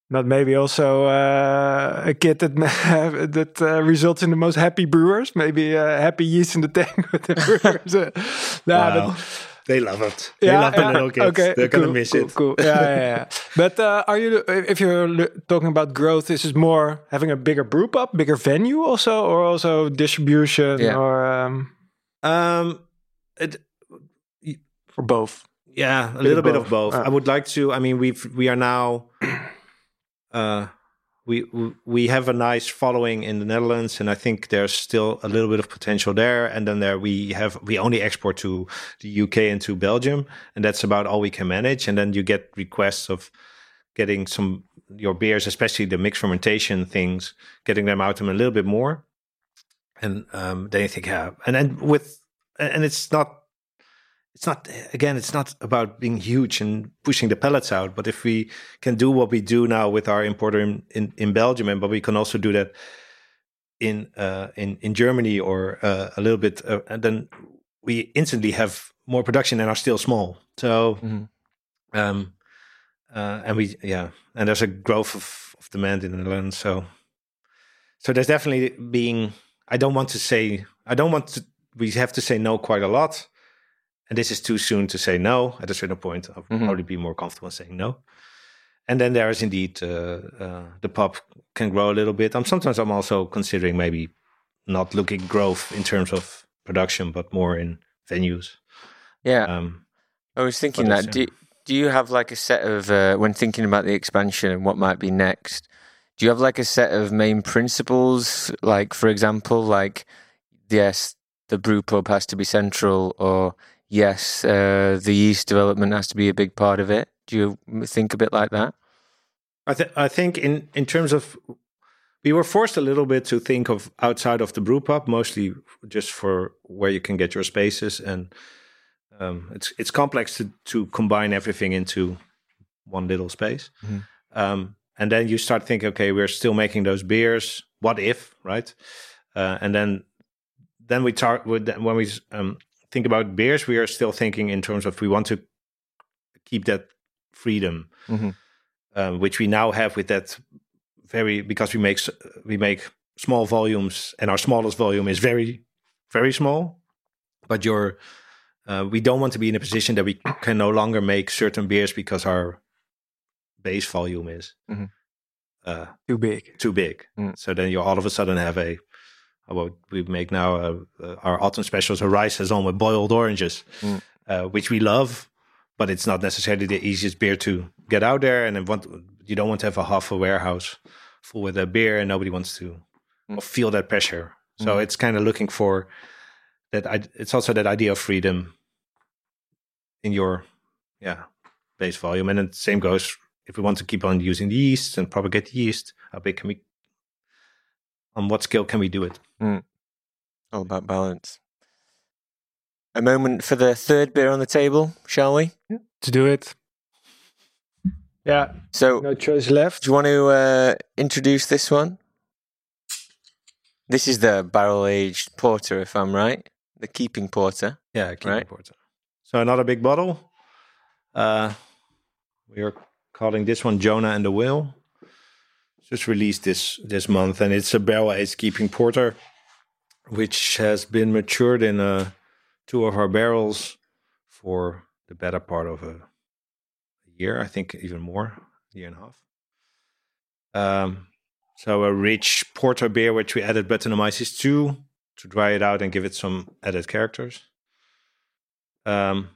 Speaker 2: not maybe also uh, a kit that that uh, results in the most happy brewers. Maybe uh, happy yeast in the tank with the brewers. Nah,
Speaker 3: Wow.
Speaker 2: but
Speaker 3: They love it. They love the little kids.
Speaker 2: Okay,
Speaker 3: They're gonna miss
Speaker 2: cool,
Speaker 3: it.
Speaker 2: Cool. Yeah, yeah, yeah. but uh, are you, if you're talking about growth, this is it more having a bigger brew pub, bigger venue, also, or also distribution,
Speaker 1: Yeah.
Speaker 2: or um,
Speaker 3: Um, it,
Speaker 2: for both?
Speaker 3: Yeah, a
Speaker 2: of
Speaker 3: little bit of
Speaker 2: both.
Speaker 3: both.
Speaker 2: Ah.
Speaker 3: I would like to. I mean, we've we are now. Uh, we we- have a nice following in the Netherlands, and I think there's still a little bit of potential there. And then there we have we only export to the UK and to Belgium, and that's about all we can manage. And then you get requests of getting some your beers, especially the mixed fermentation things, getting them out them a little bit more. And um, then you think, yeah, and then with and it's not it's not again it's not about being huge and pushing the pellets out but if we can do what we do now with our importer in, in, in belgium and but we can also do that in uh, in in germany or uh, a little bit uh, and then we instantly have more production and are still small so
Speaker 1: Mhm.
Speaker 3: um uh, and we yeah and there's a growth of, of demand in the netherlands so so there's definitely being i don't want to say i don't want to we have to say no quite a lot and this is too soon to say no. At a certain point, I'll
Speaker 1: Mhm.
Speaker 3: probably be more comfortable saying no. And then there is indeed uh, uh, the pub can grow a little bit. I'm sometimes I'm also considering maybe not looking growth in terms of production, but more in venues.
Speaker 1: Yeah.
Speaker 3: Um,
Speaker 1: I was thinking that. Do,
Speaker 3: uh,
Speaker 1: do you have like a set of, uh, when thinking about the expansion and what might be next, do you have like a set of main principles? Like, for example, like, yes, the brew pub has to be central, or yes, uh, the yeast development has to be a big part of it. Do you think a bit like that?
Speaker 3: I, th- I think in, in terms of we were forced a little bit to think of outside of the brew pub, mostly just for where you can get your spaces, and um, it's it's complex to to combine everything into one little space.
Speaker 1: Mhm.
Speaker 3: Um, and then you start thinking, okay, we're still making those beers. What if, right? Uh, and then then we talk when we um, think about beers, we are still thinking in terms of we want to keep that freedom
Speaker 1: Mhm.
Speaker 3: um, which we now have with that very because we make we make small volumes and our smallest volume is very very small but your uh, we don't want to be in a position that we can no longer make certain beers because our base volume is
Speaker 1: Mhm.
Speaker 3: uh,
Speaker 2: Too big.
Speaker 3: too big
Speaker 1: Mm.
Speaker 3: so then you all of a sudden have a uh, what we make now uh, uh, our autumn specials a rice saison with boiled oranges
Speaker 1: Mm.
Speaker 3: uh, which we love but it's not necessarily the easiest beer to get out there and want you don't want to have a half a warehouse full with a beer and nobody wants to
Speaker 1: Mm.
Speaker 3: feel that pressure so
Speaker 1: Mm.
Speaker 3: it's kind of looking for that I, it's also that idea of freedom in your yeah base volume and then the same goes if we want to keep on using the yeast and propagate the yeast how big can we on what scale can we do it
Speaker 1: All about balance. A moment for the third beer on the table, shall we?
Speaker 2: To do it. Yeah,
Speaker 1: So,
Speaker 2: no choice left.
Speaker 1: Do you want to uh, introduce this one? This is the barrel aged porter, if I'm right. The keeping porter.
Speaker 3: Yeah, keep
Speaker 1: Right.
Speaker 3: important. So another big bottle. Uh, we are calling this one Jonah and the Whale. Just released this this month, and it's a barrel aged keeping porter, which has been matured in uh, two of our barrels for the better part of a, year, I think even more, year and a half. Um, so a rich porter beer, which we added Brettanomyces to to dry it out and give it some added characters. Um,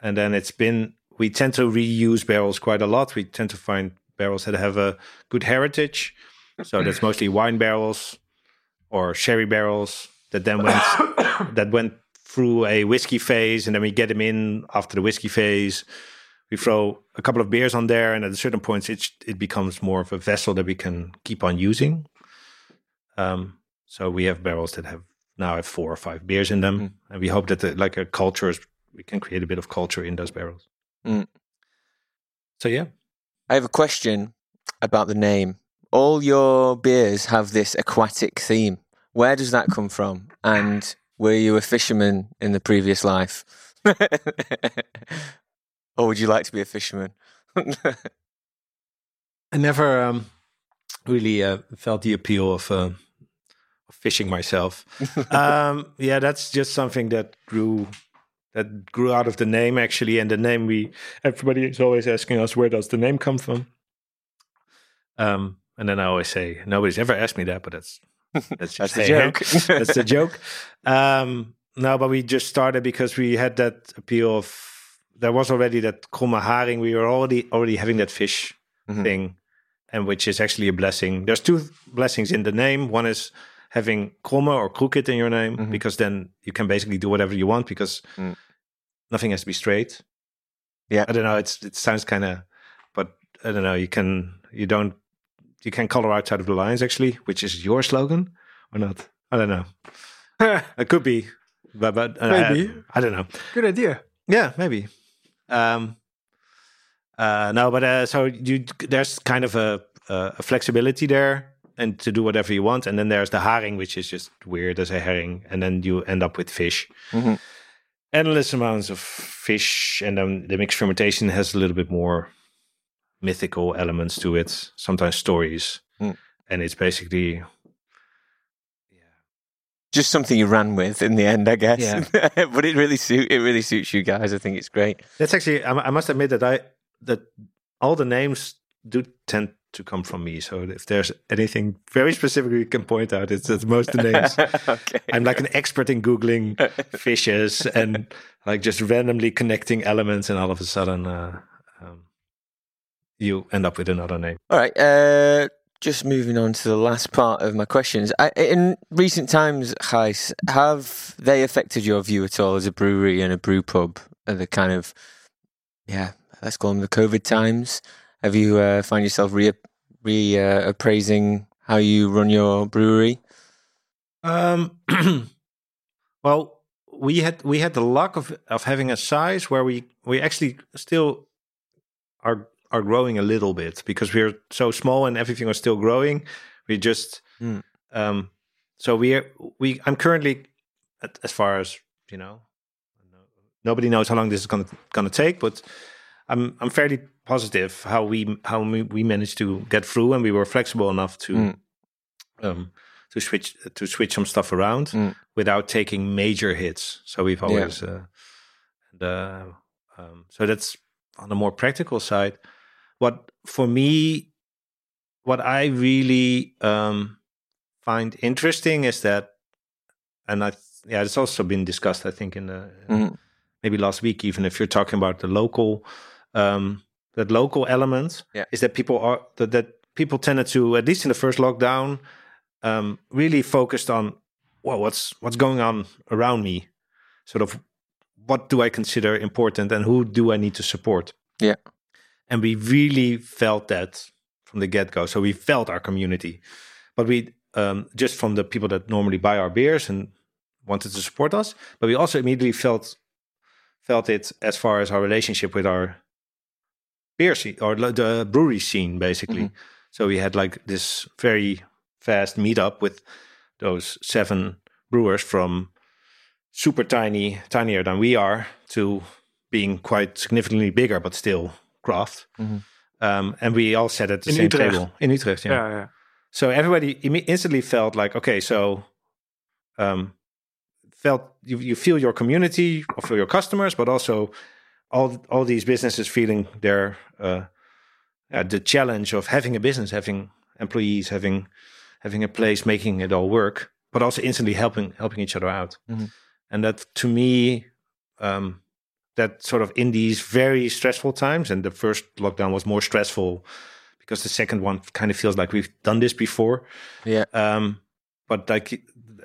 Speaker 3: and then it's been we tend to reuse barrels quite a lot. We tend to find barrels that have a good heritage. So that's mostly wine barrels or sherry barrels that then went that went through a whiskey phase, and then we get them in after the whiskey phase. We throw a couple of beers on there, and at a certain point, it it becomes more of a vessel that we can keep on using. Um, so we have barrels that have now have four or five beers in them, mm. and we hope that the, like a culture is, we can create a bit of culture in those barrels. Mm. So yeah,
Speaker 1: I have a question about the name. All your beers have this aquatic theme. Where does that come from? And were you a fisherman in the previous life? or would you like to be a fisherman?
Speaker 3: I never um, really uh, felt the appeal of, uh, fishing myself. um, yeah, that's just something that grew that grew out of the name actually, and the name we everybody is always asking us where does the name come from. Um, and then I always say nobody's ever asked me that, but that's
Speaker 1: that's, that's the joke.
Speaker 3: that's the joke. Um, no, but we just started because we had that appeal of there was already that kromme haring. We were already already having that fish mm-hmm. thing, and which is actually a blessing. There's two blessings in the name. One is having kromme or crooked in your name mm-hmm. because then you can basically do whatever you want because mm. nothing has to be straight.
Speaker 1: Yeah,
Speaker 3: I don't know. It's it sounds kind of, but I don't know. You can you don't you can color outside of the lines actually, which is your slogan or not? I don't know. it could be, but but
Speaker 2: uh, maybe
Speaker 3: I, I, don't know.
Speaker 2: Good idea.
Speaker 3: Yeah, maybe. Um, uh, no, but uh, so you there's kind of a, a flexibility there and to do whatever you want. And then there's the haring, which is just weird as a herring, and then you end up with fish. Mm-hmm. Endless amounts of fish, and then the mixed fermentation has a little bit more mythical elements to it, sometimes stories, mm. and it's basically
Speaker 1: just something you ran with in the end, I guess. Yeah. but it really suit it really suits you guys. I think it's great.
Speaker 3: That's actually I, I must admit that I that all the names do tend to come from me. So if there's anything very specific you can point out, it's, it's most the names. okay. I'm like an expert in Googling fishes and like just randomly connecting elements, and all of a sudden, uh, um, you end up with another name.
Speaker 1: All right. Uh, just moving on to the last part of my questions. I, in recent times, Gijs, have they affected your view at all as a brewery and a brew pub? The kind of, yeah, let's call them the COVID times. Have you uh, find yourself re re uh, appraising how you run your brewery?
Speaker 3: Um, well, we had we had the luck of of having a size where we we actually still are are growing a little bit because we're so small and everything was still growing. We just mm. um, so we are we I'm currently as far as you know nobody knows how long this is gonna gonna take, but I'm I'm fairly positive how we how we, we managed to get through and we were flexible enough to mm. um, to switch to switch some stuff around mm. without taking major hits. So we've always yeah. uh, and, uh, um, so that's on the more practical side. What for me, what I really um, find interesting is that, and I yeah, it's also been discussed. I think in the mm. maybe last week, even if you're talking about the local um, that local element yeah. is that people are that, that people tended to at least in the first lockdown um, really focused on well what's what's going on around me sort of what do i consider important and who do i need to support.
Speaker 1: Yeah.
Speaker 3: And we really felt that from the get-go. So we felt our community. But we um, just from the people that normally buy our beers and wanted to support us but we also immediately felt felt it as far as our relationship with our beer scene or the brewery scene basically. Mm-hmm. So we had like this very fast meetup with those seven brewers from super tiny, tinier than we are, to being quite significantly bigger, but still craft. Mm-hmm. Um, and we all sat at the
Speaker 2: in
Speaker 3: same
Speaker 2: Utrecht.
Speaker 3: table in Utrecht. Yeah.
Speaker 2: yeah, yeah.
Speaker 3: so everybody instantly felt like, okay, so um, felt you, you feel your community or feel your customers, but also all all these businesses feeling their uh, uh, the challenge of having a business, having employees, having having a place, making it all work, but also instantly helping helping each other out.
Speaker 1: Mhm.
Speaker 3: And that to me, um, that sort of in these very stressful times, and the first lockdown was more stressful because the second one kind of feels like we've done this before.
Speaker 1: Yeah.
Speaker 3: Um, but like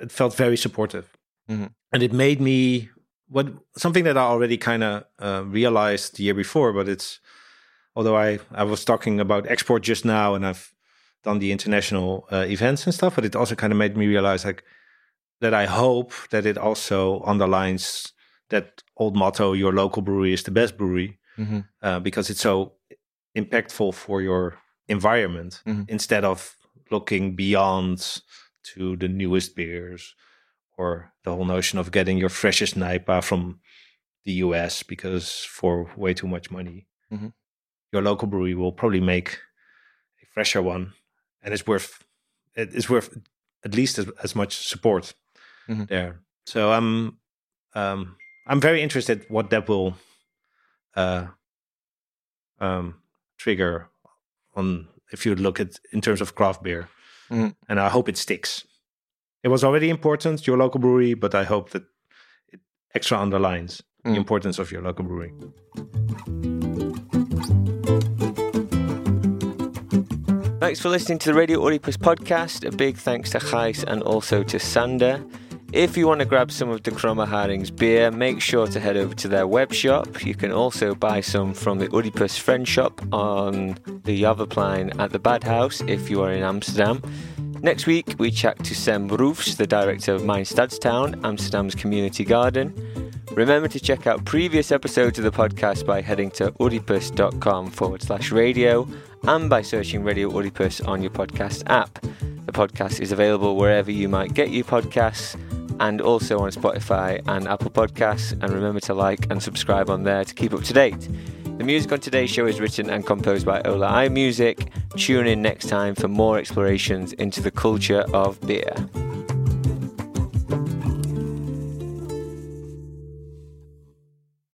Speaker 3: it, felt very supportive,
Speaker 1: Mhm.
Speaker 3: and it made me what something that I already kind of uh, realized the year before. But it's although I I was talking about export just now, and I've done the international uh, events and stuff, but it also kind of made me realize like that I hope that it also underlines that old motto: "Your local brewery is the best brewery,"
Speaker 1: Mhm.
Speaker 3: uh, because it's so impactful for your environment
Speaker 1: Mhm.
Speaker 3: instead of looking beyond to the newest beers or the whole notion of getting your freshest NEIPA from the US because for way too much money,
Speaker 1: Mhm.
Speaker 3: your local brewery will probably make a fresher one, and it's worth it is worth at least as, as much support
Speaker 1: Mhm.
Speaker 3: there. So I'm um, I'm very interested what that will uh, um, trigger on if you look at in terms of craft beer,
Speaker 1: Mhm.
Speaker 3: and I hope it sticks. It was already important your local brewery, but I hope that it extra underlines
Speaker 1: Mm.
Speaker 3: the importance of your local brewery.
Speaker 1: Thanks for listening to the Radio Oedipus podcast. A big thanks to Gijs and also to Sander. If you want to grab some of the Kromme Haring's beer, make sure to head over to their web shop. You can also buy some from the Oedipus Friend Shop on the Javaplein at the Bad House if you are in Amsterdam. Next week, we chat to Sem Roofs, the director of Mijn Stadstuin, Amsterdam's community garden. Remember to check out previous episodes of the podcast by heading to oedipus.com forward slash radio and by searching Radio Oedipus on your podcast app. The podcast is available wherever you might get your podcasts and also on Spotify and Apple Podcasts. And remember to like and subscribe on there to keep up to date. The music on today's show is written and composed by Ola iMusic. Tune in next time for more explorations into the culture of beer.